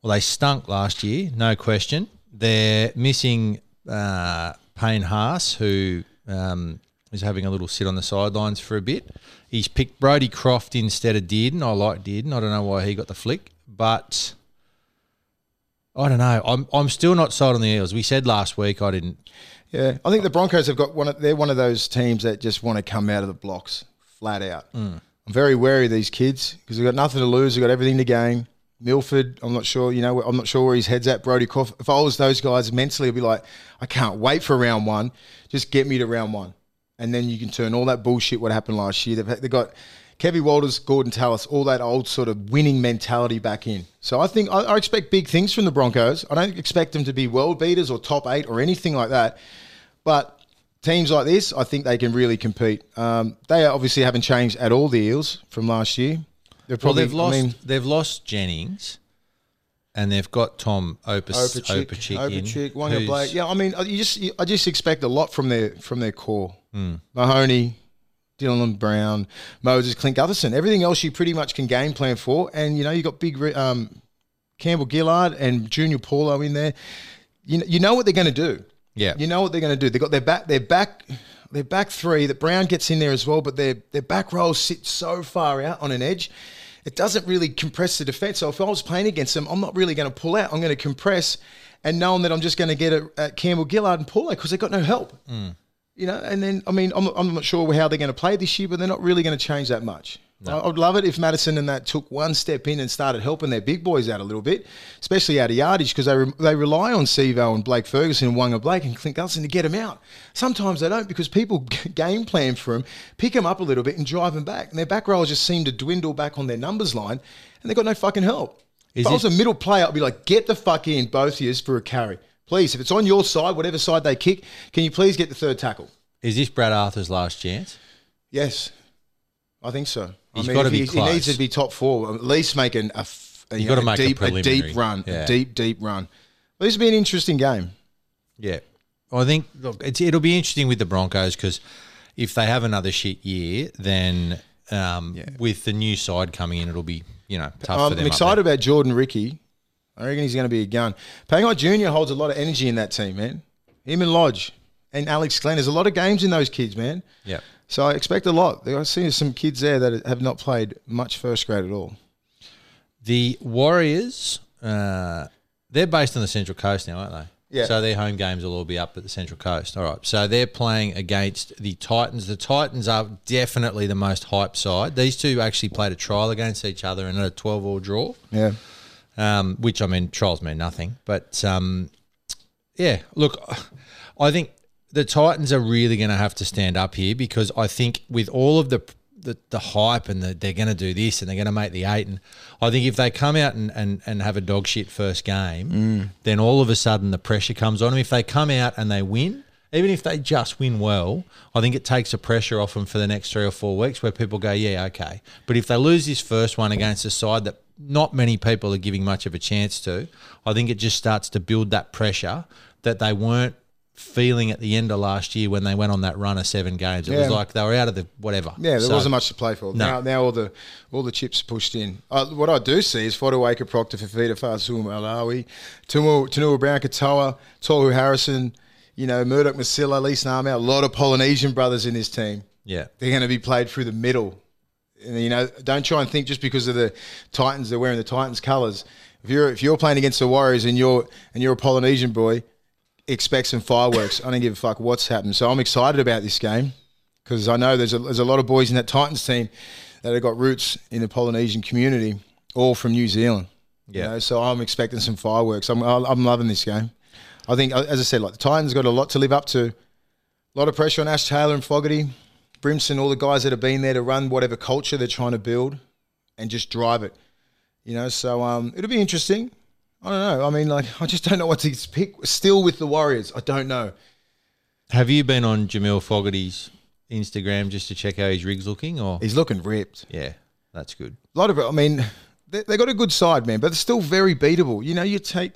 well, they stunk last year, no question. They're missing uh, Payne Haas, who um, is having a little sit on the sidelines for a bit. He's picked Brodie Croft instead of Dearden. I like Dearden. I don't know why he got the flick, but I don't know. I'm I'm still not sold on the Eels. We said last week I didn't. Yeah, I think the Broncos have got one. Of, they're one of those teams that just want to come out of the blocks flat out. Hmm. I'm very wary of these kids because they've got nothing to lose. They've got everything to gain. Milford, I'm not sure. You know, I'm not sure where his head's at. Brodie Croft. If I was those guys mentally, I'd be like, I can't wait for round one. Just get me to round one, and then you can turn all that bullshit what happened last year. They've, they've got Kevin Walters, Gordon Tallis, all that old sort of winning mentality back in. So I think I, I expect big things from the Broncos. I don't expect them to be world beaters or top eight or anything like that, but teams like this, I think they can really compete. Um, they obviously haven't changed at all. The Eels from last year. They're Well, probably. they've lost. I mean, they've lost Jennings, and they've got Tom Opus Opacic, Opacic, in, Opacic, Waqa Blake. Yeah, I mean, you just you- I just expect a lot from their from their core. Hmm. Mahoney, Dylan Brown, Moses, Clint Gutherson. Everything else you pretty much can game plan for, and you know you've got big um, Campbell Gillard and Junior Paulo in there. You know, you know what they're going to do. Yeah. you know what they're going to do. They've got their back, their back, their back three. That Brown gets in there as well, but their their back rows sit so far out on an edge. It doesn't really compress the defense. So if I was playing against them, I'm not really going to pull out. I'm going to compress, and knowing that I'm just going to get at, at Campbell Gillard and Paulo because they've got no help. You know, and then I mean, I'm, I'm not sure how they're going to play this year, but they're not really going to change that much. I, I'd love it if Matterson and that took one step in and started helping their big boys out a little bit, especially out of yardage because they re- they rely on Sivo and Blake Ferguson and Waqa Blake and Clint Gulson to get them out. Sometimes they don't because people game plan for them, pick them up a little bit and drive them back, and their back rows just seem to dwindle back on their numbers line, and they've got no fucking help. Is if I was a middle player, I'd be like, get the fuck in, both of yous, for a carry. Please, if it's on your side, whatever side they kick, can you please get the third tackle? Is this Brad Arthur's last chance? Yes, I think so. He's I mean, gotta be he, he needs to be top four, at least making a, a, you know, make a deep, a, preliminary. deep run, Yeah. a deep, deep run. Well, this will be an interesting game. Yeah. I think look, it's, it'll be interesting with the Broncos because if they have another shit year, then um, with the new side coming in, it'll be you know tough for them. I'm excited about Jordan Riki. I reckon he's going to be a gun. Pangai Junior holds a lot of energy in that team, man. Him and Lodge and Alex Glenn. There's a lot of games in those kids, man. Yeah. So I expect a lot. I see some kids there that have not played much first grade at all. The Warriors, uh, they're based on the Central Coast now, aren't they? Yeah. So their home games will all be up at the Central Coast. All right. So they're playing against the Titans. The Titans are definitely the most hype side. These two actually played a trial against each other in a 12 all draw. Yeah. Um, which I mean, trials mean nothing. But um, yeah, look, I think the Titans are really going to have to stand up here because I think with all of the the, the hype and the, they're going to do this and they're going to make the eight, and I think if they come out and, and, and have a dog shit first game, then all of a sudden the pressure comes on them. If they come out and they win. Even if they just win well, I think it takes the pressure off them for the next three or four weeks where people go, yeah, okay. But if they lose this first one against a side that not many people are giving much of a chance to, I think it just starts to build that pressure that they weren't feeling at the end of last year when they went on that run of seven games. It was like they were out of the whatever. Yeah, there So- wasn't much to play for. No. Now, now all the all the chips pushed in. Uh, what I do see is Fodawaker, Proctor, Fafita, Farsum, Alawi, Tunua Tunua Brown, Katoa, Tolu Harrison, you know, Murdoch-Masila, Lee Snarmout, a lot of Polynesian brothers in this team. Yeah. They're going to be played through the middle. And, you know, don't try and think just because of the Titans, they're wearing the Titans colours. If you're if you're playing against the Warriors and you're and you're a Polynesian boy, expect some fireworks. I don't give a fuck what's happened. So I'm excited about this game because I know there's a, there's a lot of boys in that Titans team that have got roots in the Polynesian community, all from New Zealand. You Yeah. know, so I'm expecting some fireworks. I'm I'm loving this game. I think, uh, as I said, like the Titans got a lot to live up to. A lot of pressure on Ash Taylor and Fogarty, Brimson, all the guys that have been there to run whatever culture they're trying to build and just drive it. You know, so um, it'll be interesting. I don't know. I mean, like, I just don't know what to pick. Still with the Warriors, I don't know. Have you been on Jamal Fogarty's Instagram just to check how his rig's looking? Or He's looking ripped. yeah, that's good. A lot of it. I mean, they, they got a good side, man, but they're still very beatable. You know, you take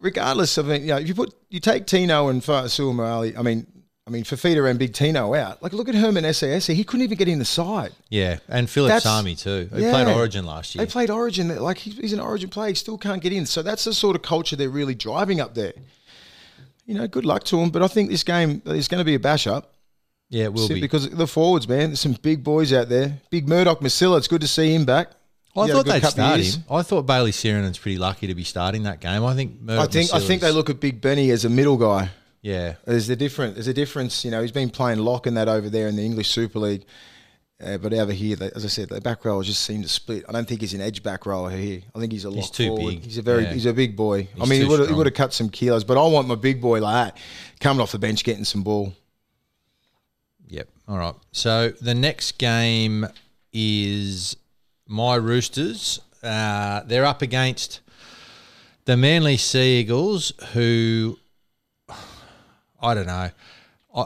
regardless of it, you know, if you put you take Tino and Fasul Morali, I mean, I mean Fafita and Big Tino out. Like, look at Herman SAS. He couldn't even get in the side. Yeah, and Phillip Sami too. He Yeah. played Origin last year. They played Origin. Like he's, an Origin player, he still can't get in. So that's the sort of culture they're really driving up there. You know, good luck to him. But I think this game is going to be a bash up. yeah, it will be. because the forwards, man, there's some big boys out there. Big Murdoch-Masila. It's good to see him back. I had a thought they'd start him. I thought Bayley Sironen's pretty lucky to be starting that game. I think. I Murdoch think I think they look at Big Benny as a middle guy. Yeah, There's a different. There's a difference. You know, he's been playing lock in that over there in the English Super League. Uh, but over here, as I said, the back row just seem to split. I don't think he's an edge back rower here. I think he's a lock He's too forward. big. He's a very Yeah. he's a big boy. I mean, he would he would have cut some kilos, but I want my big boy like that coming off the bench getting some ball. Yep. All right. So the next game is my Roosters. Uh, they're up against the Manly Sea Eagles, who I don't know. I,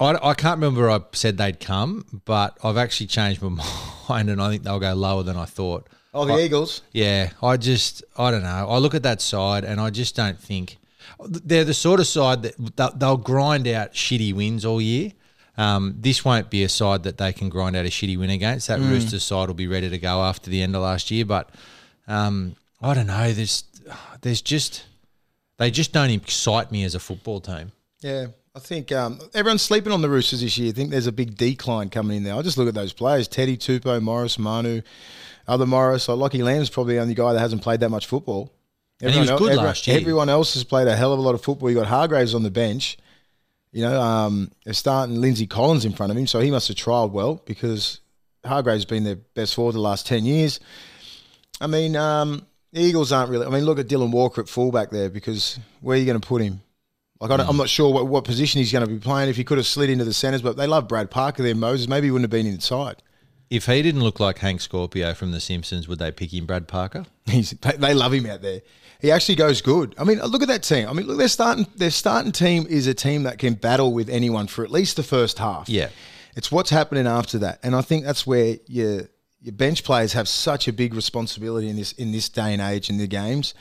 I, I can't remember I said they'd come, but I've actually changed my mind, and I think they'll go lower than I thought. Oh, the I- Eagles. Yeah, I just I don't know. I look at that side and I just don't think they're the sort of side that they'll, grind out shitty wins all year. Um, this won't be a side that they can grind out a shitty win against. That Roosters side will be ready to go after the end of last year, but um, I don't know. There's there's just they just don't excite me as a football team. Yeah, I think um, everyone's sleeping on the Roosters this year. I think there's a big decline coming in there. I just look at those players: Teddy, Tupou, Morris, Manu, other Morris. Like Lockie Lam's probably the only guy that hasn't played that much football. And he was good everyone, last year. Everyone else has played a hell of a lot of football. You got Hargreaves on the bench. You know, um, they're starting Lindsay Collins in front of him, so he must have trialled well because Hargreaves has been their best forward the last ten years. I mean, um, the Eagles aren't really. I mean, look at Dylan Walker at fullback there because where are you going to put him? Like, I don't, I'm hmm. not sure what, what position he's going to be playing. If he could have slid into the centres, but they love Brad Parker there, Moses. Maybe he wouldn't have been inside. If he didn't look like Hank Scorpio from The Simpsons, would they pick him, Brad Parker? He's, they, they love him out there. He actually goes good. I mean, look at that team. I mean, look, their starting their starting team is a team that can battle with anyone for at least the first half. Yeah. it's what's happening after that, and I think that's where your your bench players have such a big responsibility in this in this day and age in the games.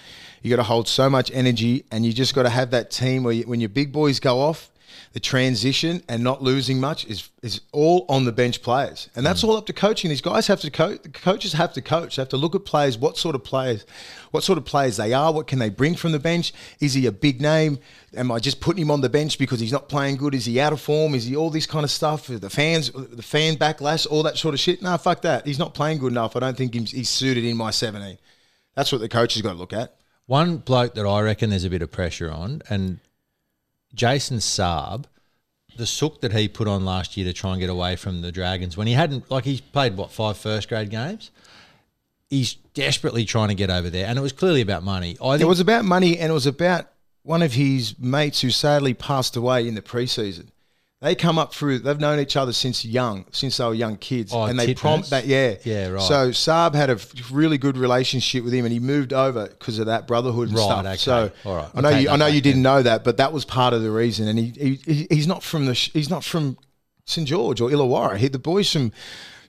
You got to hold so much energy, and you just got to have that team where you, when your big boys go off, the transition and not losing much is is all on the bench players, and that's mm. all up to coaching. These guys have to coach. The coaches have to coach. They have to look at players. What sort of players? What sort of players they are? What can they bring from the bench? Is he a big name? Am I just putting him on the bench because he's not playing good? Is he out of form? Is he all this kind of stuff? The fans, the fan backlash, all that sort of shit. No, fuck that. He's not playing good enough. I don't think he's, he's suited in my 17. That's what the coach has got to look at. One bloke that I reckon there's a bit of pressure on, and Jason Saab, the sook that he put on last year to try and get away from the Dragons when he hadn't, like, he's played, what, five first grade games? He's desperately trying to get over there, and it was clearly about money. I It was about money and it was about one of his mates who sadly passed away in the preseason. They come up through. They've known each other since young, since they were young kids, Oh, and they prompt that. Yeah, Yeah, right. So Saab had a really good relationship with him, and he moved over because of that brotherhood and Right, stuff. okay. So All right. I know take you. I know you didn't then. know that, but that was part of the reason. And he, he he- he's not from the. He's not from St George or Illawarra. He, the boys from.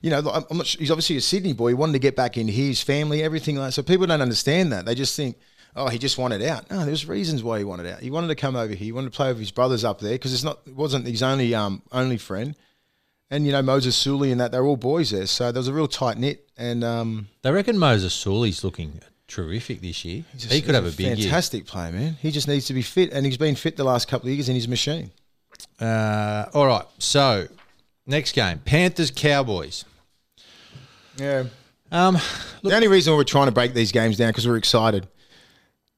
You know, I'm I'm not. sure- He's obviously a Sydney boy. He wanted to get back into his family, everything like that. So people don't understand that. They just think, oh, he just wanted out. No, there's reasons why he wanted out. He wanted to come over here. He wanted to play with his brothers up there because it's not. It wasn't his only um only friend. And you know Moses Suli and that they're all boys there. So there was a real tight knit. And um, they reckon Moses Suli's looking terrific this year. he could have a big year. fantastic player, man. He just needs to be fit, and he's been fit the last couple of years in his machine. Uh, all right, so next game Panthers Cowboys. Yeah. Um, the only reason we're trying to break these games down because we're excited.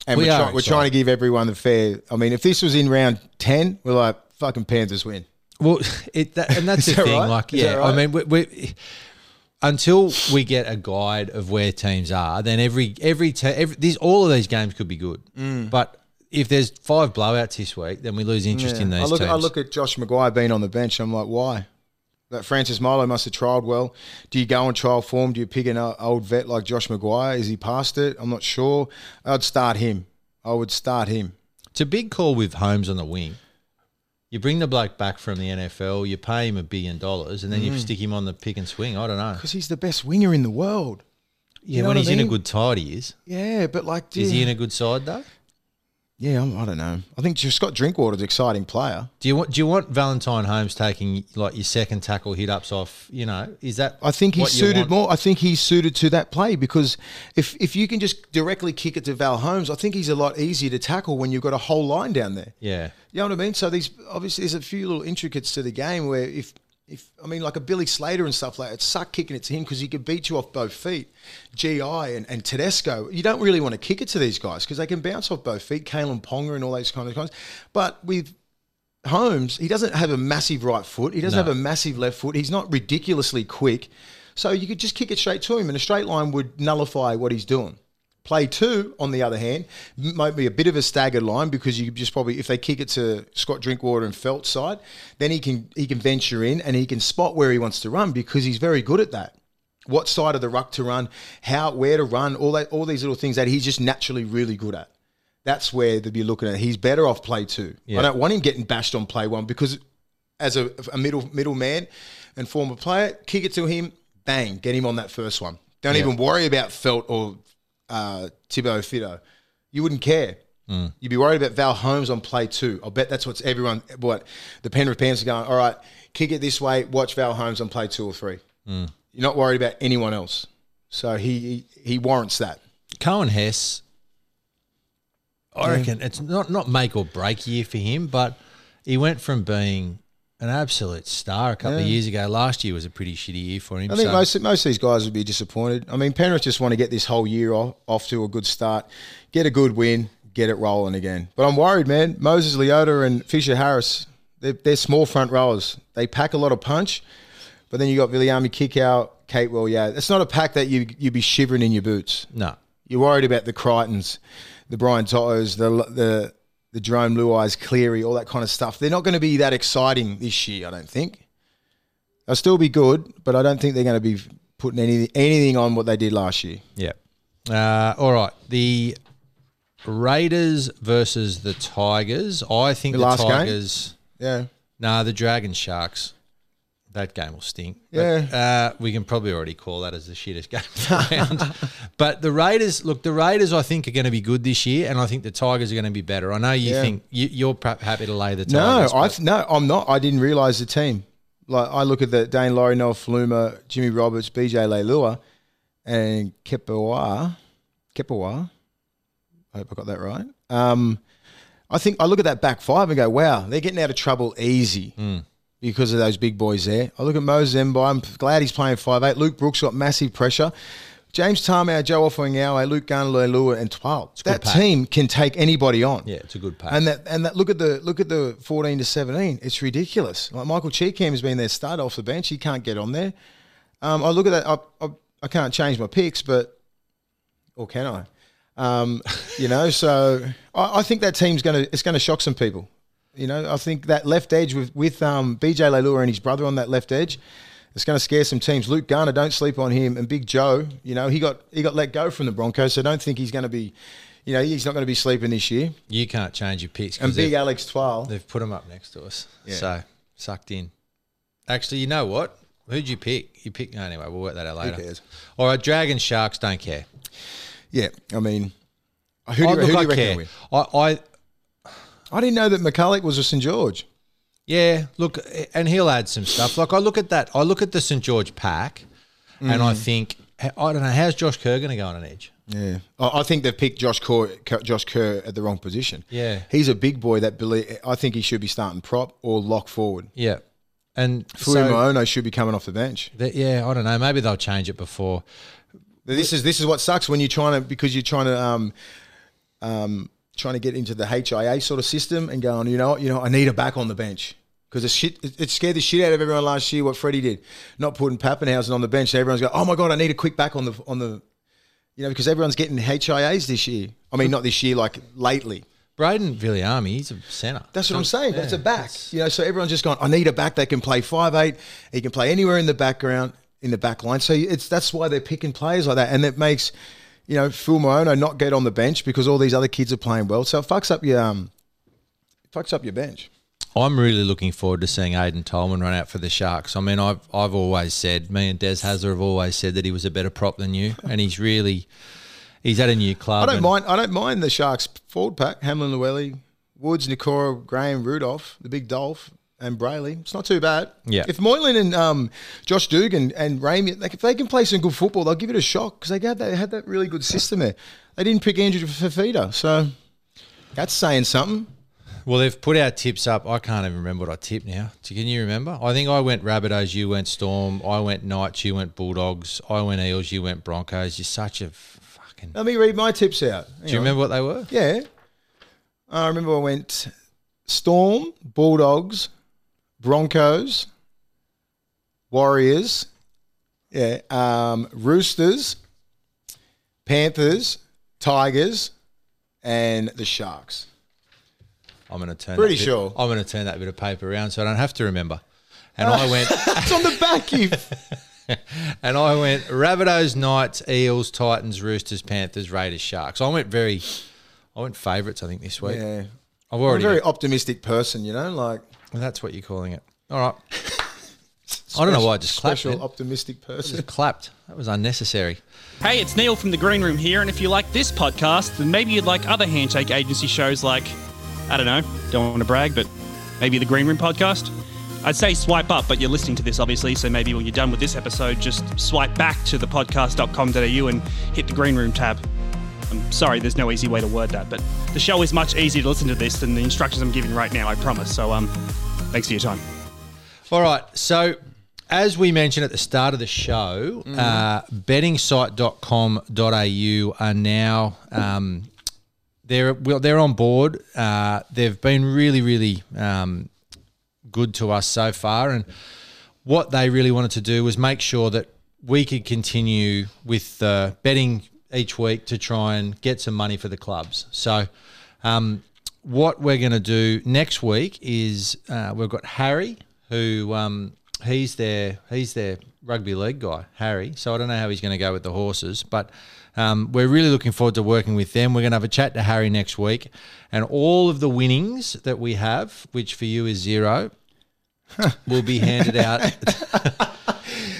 And We we are are try, we're trying to give everyone the fair. I mean, if this was in round 10, we're like, fucking Panthers win. Well, it that, and that's the that thing. right? Like, Is yeah, I mean, we, we until we get a guide of where teams are, then every every, te- every these all of these games could be good. Mm. But if there's five blowouts this week, then we lose interest in Yeah. these I look, teams. I look at Josh McGuire being on the bench. I'm like, why? That Francis Molo must have trialled well. Do you go and trial form? Do you pick an old vet like Josh McGuire? Is he past it? I'm not sure. I'd start him. I would start him. it's a big call with Holmes on the wing. You bring the bloke back from the NFL, you pay him a billion dollars, and then Mm. you stick him on the pick and swing. I don't know. Because he's the best winger in the world. Yeah, know when what I he's in a good tide, he is. Yeah, but like, Is he in a good side though? Yeah, I'm, I don't know. I think Scott Drinkwater's an exciting player. Do you want do you want Valentine Holmes taking like your second tackle hit ups off? You know, is that I think he's suited more. I think he's suited to that play because if if you can just directly kick it to Val Holmes, I think he's a lot easier to tackle when you've got a whole line down there. Yeah, You know what I mean? So these obviously there's a few little intricates to the game where if if I mean like a Billy Slater and stuff like that, suck kicking it to him because he could beat you off both feet. Gi and, and Tedesco, you don't really want to kick it to these guys because they can bounce off both feet. Kalyn Ponga and all those kind of guys. But with Holmes, he doesn't have a massive right foot. He doesn't No. have a massive left foot. He's not ridiculously quick. So you could just kick it straight to him, and a straight line would nullify what he's doing. Play two, on the other hand, might be a bit of a staggered line because you just probably, if they kick it to Scott Drinkwater and Feldt side, then he can he can venture in and he can spot where he wants to run because he's very good at that. What side of the ruck to run, how where to run, all that all these little things that he's just naturally really good at. That's where they'd be looking at. He's better off play two. Yeah. I don't want him getting bashed on play one because as a, a middle middle man and former player, kick it to him, bang, get him on that first one. Don't Yeah. even worry about Feldt or uh, Tabuai-Fidow. You wouldn't care. You'd be worried about Val Holmes on play two. I bet that's what's everyone. What the Penrith Panthers are going. All right, kick it this way. Watch Val Holmes on play two or three. You're not worried about anyone else. So he he, he warrants that. Coen Hess. I reckon it's not not make or break year for him, but he went from being an absolute star a couple of years ago. Last year was a pretty shitty year for him. I think so- most most of these guys would be disappointed. I mean, Penrith just want to get this whole year off, off to a good start, get a good win, get it rolling again. But I'm worried, man. Moses Leota and Fisher Harris, they're, they're small front rowers. They pack a lot of punch, but then you got Viliame Kikau, Kate Well, yeah. It's not a pack that you you'd be shivering in your boots. no. You're worried about the Crichtons, the Brian To'os, the the the Jarome Luais, Cleary, all that kind of stuff. They're not going to be that exciting this year, I don't think. They'll still be good, but I don't think they're going to be putting any, anything on what they did last year. Yeah. Uh, all right. The Raiders versus the Tigers. I think The the, last game? Tigers. Yeah. Nah, the Dragon Sharks. That game will stink. Yeah. But, uh, we can probably already call that as the shittest game around. but the Raiders, look, the Raiders, I think, are going to be good this year, and I think the Tigers are going to be better. I know you Yeah. think you, you're perhaps happy to lay the Tigers. No. I no, I'm not. I didn't realise the team. Like I look at the Daine Laurie, Nofoaluma, Jimmy Roberts, BJ Leilua, and Kepawa. Kepawa. I hope I got that right. Um, I think I look at that back five and go, wow, they're getting out of trouble easy because of those big boys there. I look at Moses Mbye. I'm glad he's playing five eight. Luke Brooks got massive pressure. James Tamou, Joe Ofahengaue, Luke Gunn, Leilua, and Twal. good That pack. team can take anybody on. yeah, it's a good pack. And that and that look at the look at the fourteen to seventeen. It's ridiculous. Like Michael Chee-Kam has been their start off the bench. He can't get on there. Um, I look at that. I, I, I can't change my picks, but or can I? Um, you know, so I, I think that team's gonna it's gonna shock some people. You know, I think that left edge with with um, BJ Leilua and his brother on that left edge. It's going to scare some teams. Luke Garner, don't sleep on him, and Big Joe. You know, he got he got let go from the Broncos, so don't think he's going to be, you know, he's not going to be sleeping this year. you can't change your picks And Big Alex Twal, they've put them up next to us. Yeah. So, sucked in. Actually, you know what? Who'd you pick? You pick anyway. We'll work that out later. Who cares? All right, Dragon Sharks don't care. Yeah, I mean, who do you, I, who do you I reckon care. I, I I didn't know that McCulloch was a St George. Yeah, look, and he'll add some stuff. Like I look at that, I look at the St George pack, and Mm. I think I don't know how's Josh Kerr going to go on an edge. Yeah, I think they've picked Josh Kerr, Josh Kerr at the wrong position. Yeah. he's a big boy. That believe, I think he should be starting prop or lock forward. Yeah, and Fui so, should be coming off the bench. that- yeah, I don't know. Maybe they'll change it before. This is this is what sucks when you're trying to because you're trying to um um trying to get into the HIA sort of system and going, you know, what, you know, I need a back on the bench. Because it, shit, it scared the shit out of everyone last year. What Freddie did, not putting Papenhuyzen on the bench. Everyone's going, "Oh my god, I need a quick back on the on the," you know, because everyone's getting HIAs this year. I mean, not this year, like lately. Braden Villiamy, he's a centre. That's what I'm saying. But it's a back. that's- You know, so everyone's just gone. I need a back that can play five eight. He can play anywhere in the background, in the back line. So it's that's why they're picking players like that, and it makes you know Phil Moono not get on the bench because all these other kids are playing well. So it fucks up your um, fucks up your bench. I'm really looking forward to seeing Aiden Tolman run out for the Sharks. I mean, I've I've always said, me and Des Hasler have always said that he was a better prop than you, and he's really. He's at a new club. I don't mind. I don't mind the Sharks forward pack: Hamlin, Llewellyn, Woods, Nikora, Graham, Rudolf, the big Dolph, and Brailey. It's not too bad. Yeah. If Moylan and um, Josh Dugan and Ramey, like if they can play some good football, they'll give it a shot because they had that, they had that really good system there. They didn't pick Andrew Fafita, so that's saying something. Well, they've put our tips up. I can't even remember what I tipped now. Can you remember? I think I went Rabbitohs, you went Storm. I went Knights, you went Bulldogs. I went Eels, you went Broncos. You're such a fucking. Let me read my tips out. Do you remember what they were? Yeah. I remember I went Storm, Bulldogs, Broncos, Warriors, yeah, um, Roosters, Panthers, Tigers, and the Sharks. I'm going to turn. Pretty that bit- sure. I'm going to turn that bit of paper around so I don't have to remember. And I went. It's on the back, you. And I went Rabbitohs, Knights, Eels, Titans, Roosters, Panthers, Raiders, Sharks. I went very, I went favourites. I think this week. yeah. I've I'm a already. very optimistic person, you know, like well, that's what you're calling it. All right. I don't know why I just clapped. special man. optimistic person. Just clapped. That was unnecessary. Hey, it's Neil from the Green Room here, and if you like this podcast, then maybe you'd like other handshake agency shows like, I don't know, don't want to brag, but maybe the Green Room podcast. I'd say swipe up, but you're listening to this obviously, so maybe when you're done with this episode, just swipe back to the podcast.com.au and hit the Green Room tab. I'm sorry, there's no easy way to word that, but the show is much easier to listen to this than the instructions I'm giving right now, I promise. So, um, thanks for your time. All right. So, as we mentioned at the start of the show, uh, bettingsite.com.au are now um, they're well, they're on board. Uh, they've been really, really um, good to us so far, and what they really wanted to do was make sure that we could continue with uh, betting each week to try and get some money for the clubs. So. Um, what we're going to do next week is uh, we've got Harry, who um, he's their he's their rugby league guy, Harry. So I don't know how he's going to go with the horses, but um, we're really looking forward to working with them. We're going to have a chat to Harry next week, and all of the winnings that we have, which for you is zero, will be handed out.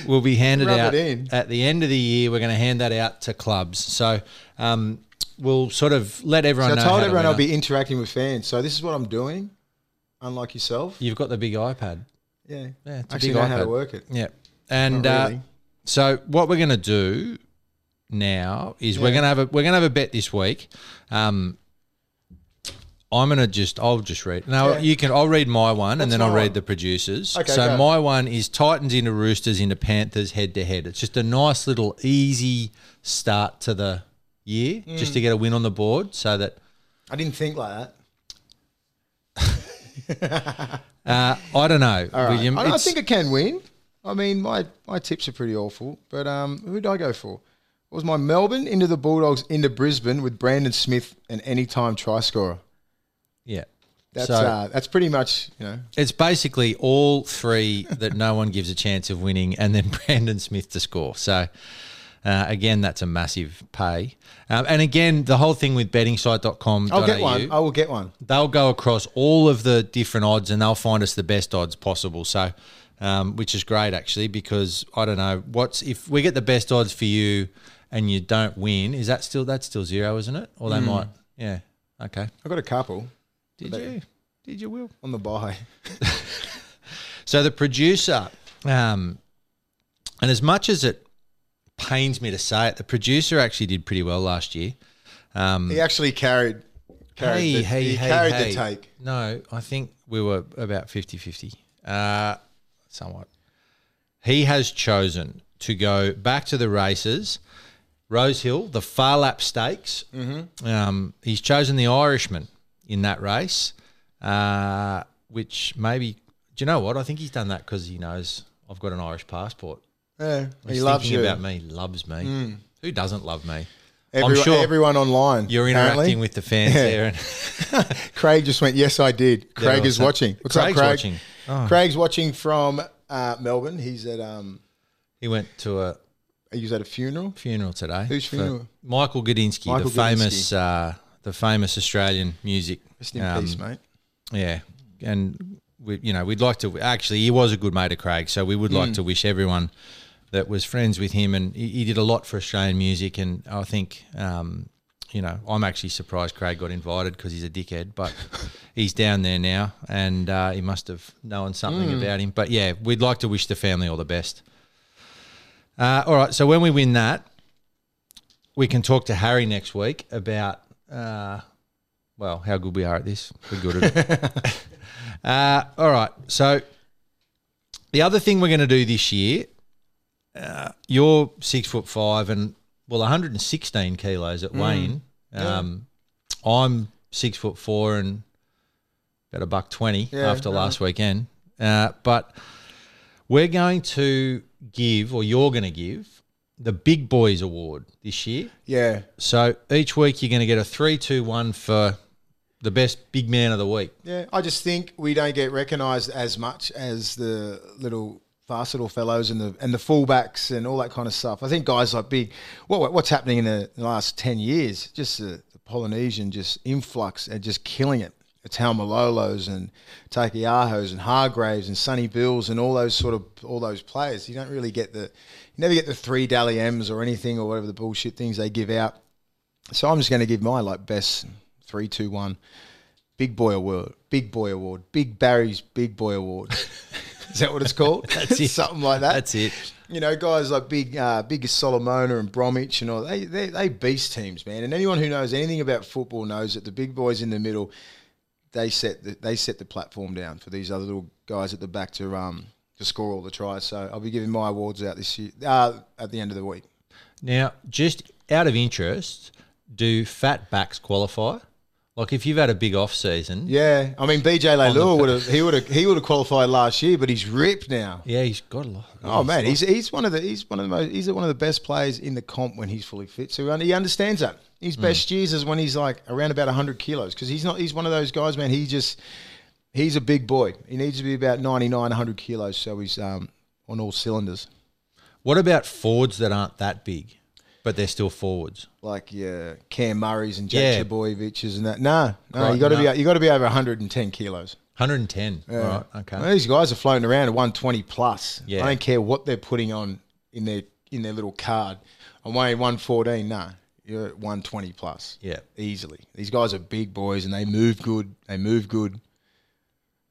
will be handed Rub out at the end of the year. We're going to hand that out to clubs. So. Um, We'll sort of let everyone So I told how to everyone I'll be interacting with fans. So this is what I'm doing, unlike yourself. You've got the big iPad. Yeah. Yeah, it's a Actually big know iPad. how to work it. Yeah. And Not uh, so what we're going to do now is we're going to have a we're going to have a bet this week. Um, I'm going to just I'll just read. No, Yeah. you can I'll read my one and then I'll read one? the producers. Okay, so go. my one is Titans into Roosters into Panthers head to head. It's just a nice little easy start to the year just Mm. to get a win on the board so that I didn't think like that. uh, I don't know, right. William. I, I think it can win. I mean, my, my tips are pretty awful, but um, who did I go for? It was my Melbourne into the Bulldogs into Brisbane with Brandon Smith an anytime try scorer. Yeah. That's So- uh, that's pretty much you know. It's basically all three that no one gives a chance of winning, and then Brandon Smith to score. So, uh, again, that's a massive pay. Um, and again, the whole thing with bettingsite.com.au, I'll get one. I will get one. they'll go across all of the different odds and they'll find us the best odds possible. So, um, which is great actually, because I don't know what's if we get the best odds for you and you don't win, is that still that's still zero, isn't it? Or they might, yeah, okay. I've got a couple Did But- you? Did you, Will? on the buy. So the producer, um, and as much as it pains me to say it, the producer actually did pretty well last year. Um, He actually carried. carried hey, the, hey, he hey, carried hey. the take. No, I think we were about 50-50, uh, somewhat. He has chosen to go back to the races. Rose Hill, the Phar Lap Stakes. Mm-hmm. Um, he's chosen the Irishman in that race, uh, which maybe. Do you know what? I think he's done that because he knows I've got an Irish passport. Yeah, He's he loves you. about me. Loves me. Who doesn't love me? Everyone, I'm sure everyone online. you're apparently. interacting with the fans Yeah. there. And Craig just went, yes, I did. Craig is awesome. watching. What's Craig's up, Craig? watching. Oh. Craig's watching from uh, Melbourne. He's at um, he went to a he was at a funeral. funeral today. Whose funeral? Michael Gudinski, Michael the famous, uh, the famous Australian music. Rest in um, peace, mate. Yeah, and we, you know, we'd like to. Actually, he was a good mate of Craig, so we would like to wish everyone that was friends with him, and he, he did a lot for Australian music. And I think, um, you know, I'm actually surprised Craig got invited because he's a dickhead, but he's down there now, and uh, he must have known something about him. But yeah, we'd like to wish the family all the best. Uh, all right, so when we win that, we can talk to Harry next week about, uh, well, how good we are at this. We're good at it. uh, all right, so the other thing we're going to do this year, uh, you're six foot five and well, 116 kilos at Wayne. Um, I'm six foot four and about a buck twenty Yeah, after no. last weekend. Uh, but we're going to give, or you're going to give, the Big Boys Award this year. Yeah. So each week you're going to get a three, two, one for the best big man of the week. Yeah, I just think we don't get recognised as much as the little fast little fellows and the and the fullbacks and all that kind of stuff. I think guys like big, what what's happening in the, the last ten years? Just the, the Polynesian just influx and just killing it. The Taumalolos and Taukeiahos and Hargreaves and Sonny Bills and all those sort of all those players. You don't really get the, you never get the three Dally M's or anything or whatever the bullshit things they give out. So I'm just going to give my like best three, two, one. Big Boy Award, Big Boy Award, Big Barry's Big Boy Award. Is that what it's called? That's it. Something like that. That's it. You know, guys like Big uh, Big Solomona and Bromwich and all they, they they beast teams, man. And anyone who knows anything about football knows that the big boys in the middle, they set the, they set the platform down for these other little guys at the back to um to score all the tries. So I'll be giving my awards out this year uh, at the end of the week. Now, just out of interest, do fat backs qualify? Like if you've had a big off season, Yeah, I mean BJ Leilua would have he would have he would have qualified last year, but he's ripped now. yeah, he's got a lot. Oh man, he's he's one of the he's one of the most he's one of the best players in the comp when he's fully fit. So he understands that. His Hmm. best years is when he's like around about hundred kilos because he's not he's one of those guys, man. He just he's a big boy. He needs to be about 99, 100 kilos, so he's um, on all cylinders. What about forwards that aren't that big, but they're still forwards? Like yeah, Cam Murray's and Yeah. Jake Trbojevic's and that. No, no, Right, you got to no. be you got to be over hundred and ten kilos. 110. All right, okay. Well, these guys are floating around at 120 plus. Yeah. I don't care what they're putting on in their in their little card. I'm weighing 114. Nah, you're at 120 plus. Yeah. easily. These guys are big boys and they move good. They move good.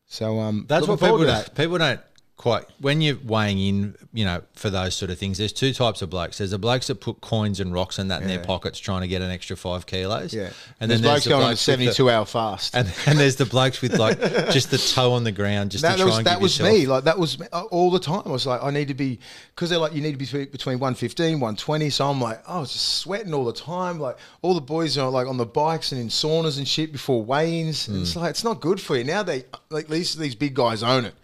So um, That's what people don't, people don't quite when you're weighing in, you know, for those sort of things. There's two types of blokes. There's the blokes that put coins and rocks and that in their pockets trying to get an extra five kilos. Yeah, and then there's then blokes the going on a blokes the- 72 hour fast. and, and there's the blokes with like just the toe on the ground just that to try was and that was yourself- me. Like that was uh, all the time. I was like, I need to be because they're like, you need to be between- between 115, 120. So I'm like, I was just sweating all the time. Like all the boys are like on the bikes and in saunas and shit before weigh-ins. And Hmm. It's like it's not good for you. Now they like these these big guys own it.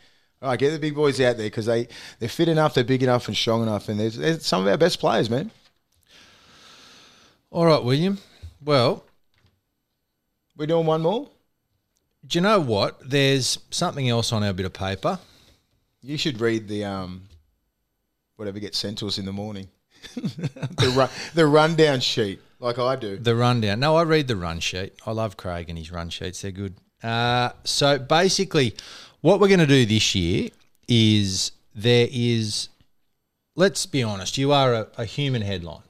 All right, get the big boys out there because they they're fit enough, they're big enough and strong enough, and they're, they're some of our best players, man. All right, William. Well, We're doing one more. do you know what? There's something else on our bit of paper. You should read the um, whatever gets sent to us in the morning. the run, the rundown sheet, like I do. The rundown. No, I read the run sheet. I love Craig and his run sheets. They're good. Uh, so basically, what we're going to do this year is there is, let's be honest, you are a, a human headline.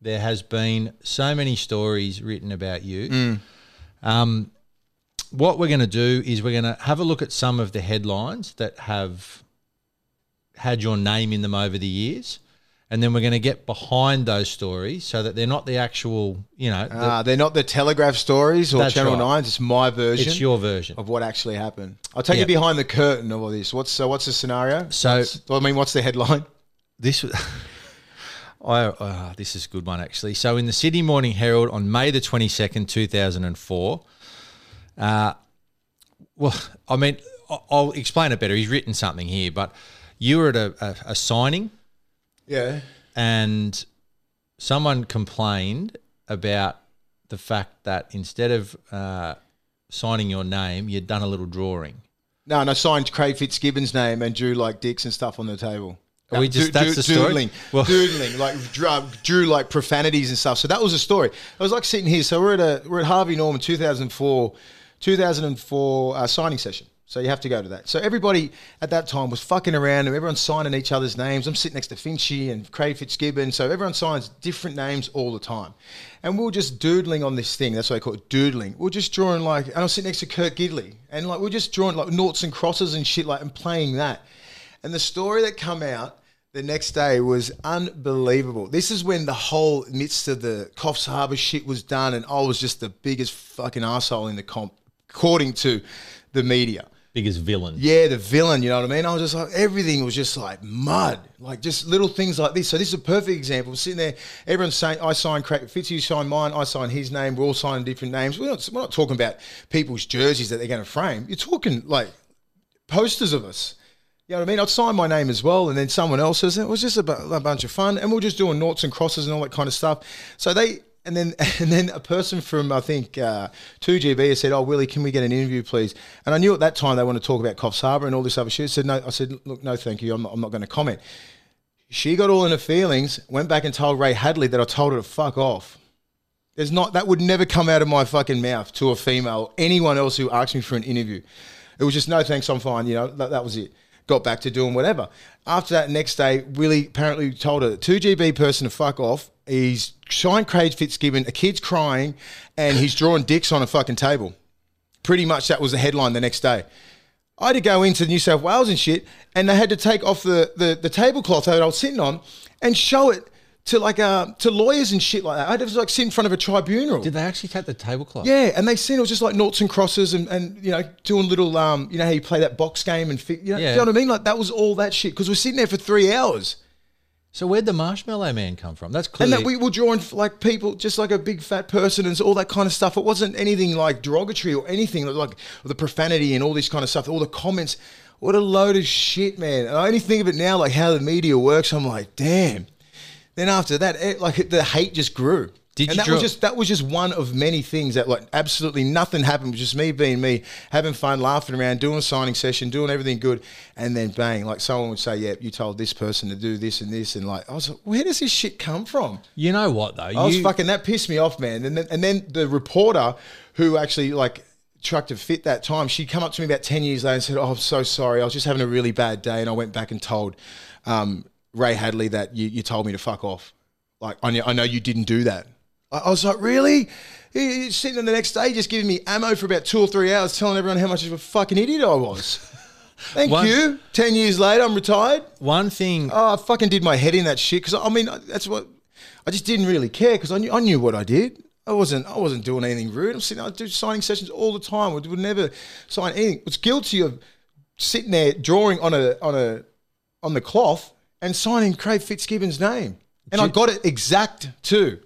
There has been so many stories written about you. Um, what we're going to do is we're going to have a look at some of the headlines that have had your name in them over the years. And then we're going to get behind those stories so that they're not the actual, you know, the- Ah, they're not the Telegraph stories or That's Channel right. Nines. It's my version it's your version. of what actually happened. I'll take Yep. you behind the curtain of all this. What's so? What's the scenario? So- What's- I mean, what's the headline? This was. I, uh, this is a good one actually. So in the Sydney Morning Herald on May the twenty second, two thousand and four. Uh, well, I mean, I'll explain it better. He's written something here, but you were at a, a, a signing Yeah. and someone complained about the fact that instead of uh, signing your name, you'd done a little drawing. No, and I signed Craig Fitzgibbon's name and drew like dicks and stuff on the table. We just- that's the story? Doodling, Well- doodling, like drew, drew like profanities and stuff. So that was a story. I was like sitting here. So we're at a we're at Harvey Norman 2004, 2004 uh, signing session. So you have to go to that. So everybody at that time was fucking around and everyone's signing each other's names. I'm sitting next to Finchy and Craig Fitzgibbon. So everyone signs different names all the time. And we we're just doodling on this thing. That's what I call it, doodling. We we're just drawing like, and I'm sitting next to Kurt Gidley. And like, we we're just drawing like noughts and crosses and shit like, and playing that. And the story that come out the next day was unbelievable. This is when the whole midst of the Coffs Harbour shit was done, and I was just the biggest fucking asshole in the comp, according to the media. Biggest villain. Yeah, the villain. You know what I mean? I was just like everything was just like mud, like just little things like this. So this is a perfect example. sitting there, everyone's saying, "I signed Craig Fitzy, signed mine, I signed his name. We're all signing different names." We're not, we're not talking about people's jerseys that they're going to frame. You're talking like posters of us. You know what I mean? I'd sign my name as well, and then someone else's. It was just a bunch of fun, and we are just doing noughts and crosses and all that kind of stuff. So they, and then and then a person from I think uh, two GB said, "Oh, Willie, can we get an interview, please?" And I knew at that time they wanted to talk about Coffs Harbour and all this other shit. I said, "No," I said, "Look, no, thank you. I'm not, I'm not going to comment." She got all in her feelings, went back and told Ray Hadley that I told her to fuck off. There's not that would never come out of my fucking mouth to a female anyone else who asked me for an interview. It was just no thanks, I'm fine. You know that, that was it got back to doing whatever. After that, next day, Willie apparently told a 2GB person to fuck off. He's signed Craig Fitzgibbon, a kid's crying, and he's drawing dicks on a fucking table. Pretty much that was the headline the next day. I had to go into New South Wales and shit, and they had to take off the, the, the tablecloth that I was sitting on and show it to like uh, to lawyers and shit like that. I had to like sit in front of a tribunal. Did they actually take the tablecloth? Yeah, and they seen it was just like noughts and crosses and, and you know doing little um you know how you play that box game and fi- you know, Yeah. you know what I mean like that was all that shit because we're sitting there for three hours So where'd the Marshmallow Man come from? That's clear. and that we were drawing like people just like a big fat person and all that kind of stuff. It wasn't anything like derogatory or anything like the profanity and all this kind of stuff. All the comments, what a load of shit, man. And I only think of it now like how the media works. I'm like, damn. Then after that, it, like the hate just grew. Did and that was just that was just one of many things that like absolutely nothing happened. It was just me being me, having fun, laughing around, doing a signing session, doing everything good, and then bang, like someone would say, "Yeah, you told this person to do this and this," and like I was like, "Where does this shit come from?" you know what though? I was fucking that pissed me off, man. And then and then the reporter who actually like trucked to fit that time, she'd come up to me about ten years later and said, "Oh, I'm so sorry. I was just having a really bad day, and I went back and told um, Ray Hadley that you, you told me to fuck off. Like I know, I know you didn't do that." I, I was like, "Really?" He, he's sitting there the next day, just giving me ammo for about two or three hours, telling everyone how much of a fucking idiot I was. Thank One- you. Ten years later, I'm retired. one thing. Oh, I fucking did my head in that shit because I mean that's what I just didn't really care because I knew I knew what I did. I wasn't I wasn't doing anything rude. I'm sitting I do signing sessions all the time. Would, would never sign anything. Was guilty of sitting there drawing on a on a on the cloth and signing Craig Fitzgibbon's name, and I got it exact too.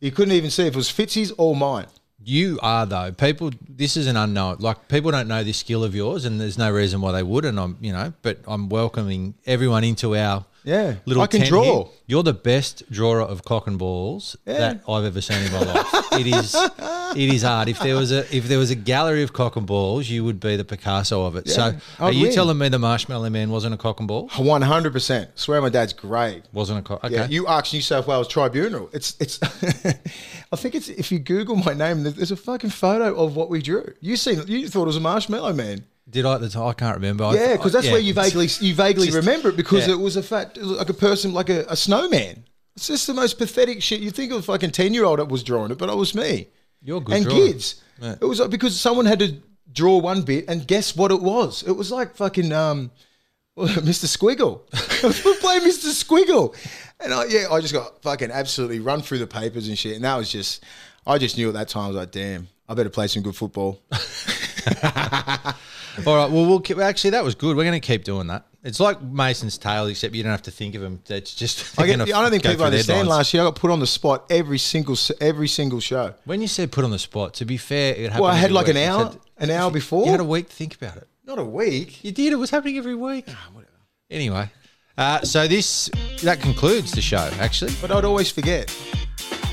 You couldn't even see if it was Fitzy's or mine. You are though. People, this is an unknown. Like people don't know this skill of yours, and there's no reason why they would. And I'm, you know, but I'm welcoming everyone into our Yeah, little. I can draw. You're the best drawer of cock and balls that I've ever seen in my life. it is, it is hard. If there was a if there was a gallery of cock and balls, you would be the Picasso of it. so, I'd are you win. telling me the Marshmallow Man wasn't a cock and ball? One hundred percent. Swear my dad's great. Wasn't a cock. Okay. Yeah, you asked New South Wales Tribunal. It's it's. I think it's if you Google my name, there's- there's a fucking photo of what we drew. You seen? You thought it was a marshmallow man. Did I at the time? I can't remember. Yeah, because that's yeah. where you vaguely you vaguely Just- remember it because yeah. it was a fat like a person like a, a snowman. It's just the most pathetic shit. You think of a fucking ten year old that was drawing it, but it was me. You're good and drawer. kids. Yeah. It was like because someone had to draw one bit and guess what it was. It was like fucking um, Mr. Squiggle. we playing Mr. Squiggle, and I, yeah, I just got fucking absolutely run through the papers and shit. And that was just, I just knew at that time I was like, damn, I better play some good football. All right. Well, we'll keep, actually that was good. We're going to keep doing that. It's like Mason's tail, except you don't have to think of them. It's just I, get, I don't think people understand. Last year, I got put on the spot every single every single show. When you said put on the spot, to be fair, it happened. Well, I had like an week. You hour, said- an hour before. You had a week to think about it. Not a week. You did. It was happening every week. Ah, whatever. Anyway, uh, so this that concludes the show. Actually, But I'd always forget.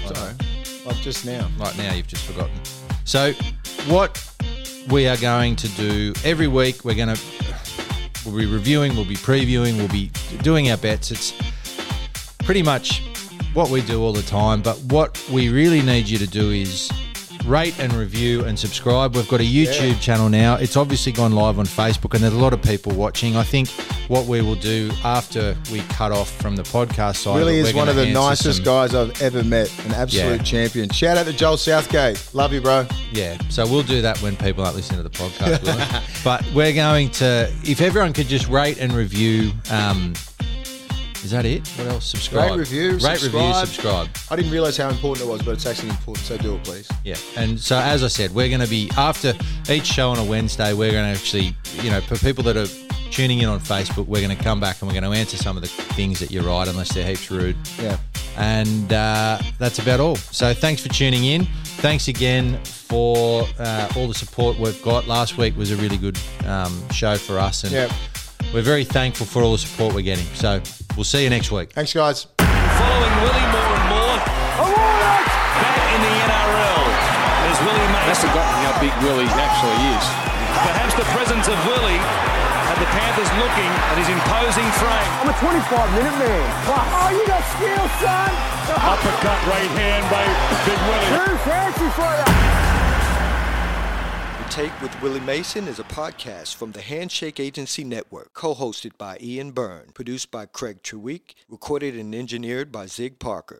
Sorry, like just now. right now you've just forgotten. So, what we are going to do every week, we're going to we'll be reviewing, we'll be previewing, we'll be doing our bets. It's pretty much what we do all the time. But what we really need you to do is rate and review and subscribe. We've got a YouTube channel now. It's obviously gone live on Facebook, and there's a lot of people watching. I think what we will do after we cut off from the podcast side, Really is one of the nicest some- guys I've ever met. An absolute Yeah. champion. Shout out to Joel Southgate. Love you, bro. Yeah, so we'll do that when people aren't listening to the podcast. we? but we're going to, if everyone could just rate and review. Um, is that it? What else? Subscribe. Rate, review, Rate, review, subscribe. subscribe. I didn't realize how important it was, but it's actually important. So do it, please. Yeah, and so as I said, we're going to be after each show on a Wednesday. We're going to actually, you know, for people that are tuning in on Facebook, we're going to come back and we're going to answer some of the things that you write, unless they're heaps rude. Yeah. And uh, that's about all. So thanks for tuning in. Thanks again for uh, all the support we've got. Last week was a really good um, show for us, and we're very thankful for all the support we're getting. So we'll see you next week. Thanks, guys. Following Willie more and more. Back in the NRL is Willie That's Mason. forgotten how big Willie actually is. Perhaps the presence of Willie had the Panthers looking at his imposing frame. I'm a 25 minute man. Plus. Oh, you got skill, son. Uppercut right hand by Big Willie. Too fancy for you. Take with Willie Mason is a podcast from the Handshake Agency Network, co hosted by Ian Byrne, produced by Craig Treweek, recorded and engineered by Zig Parker.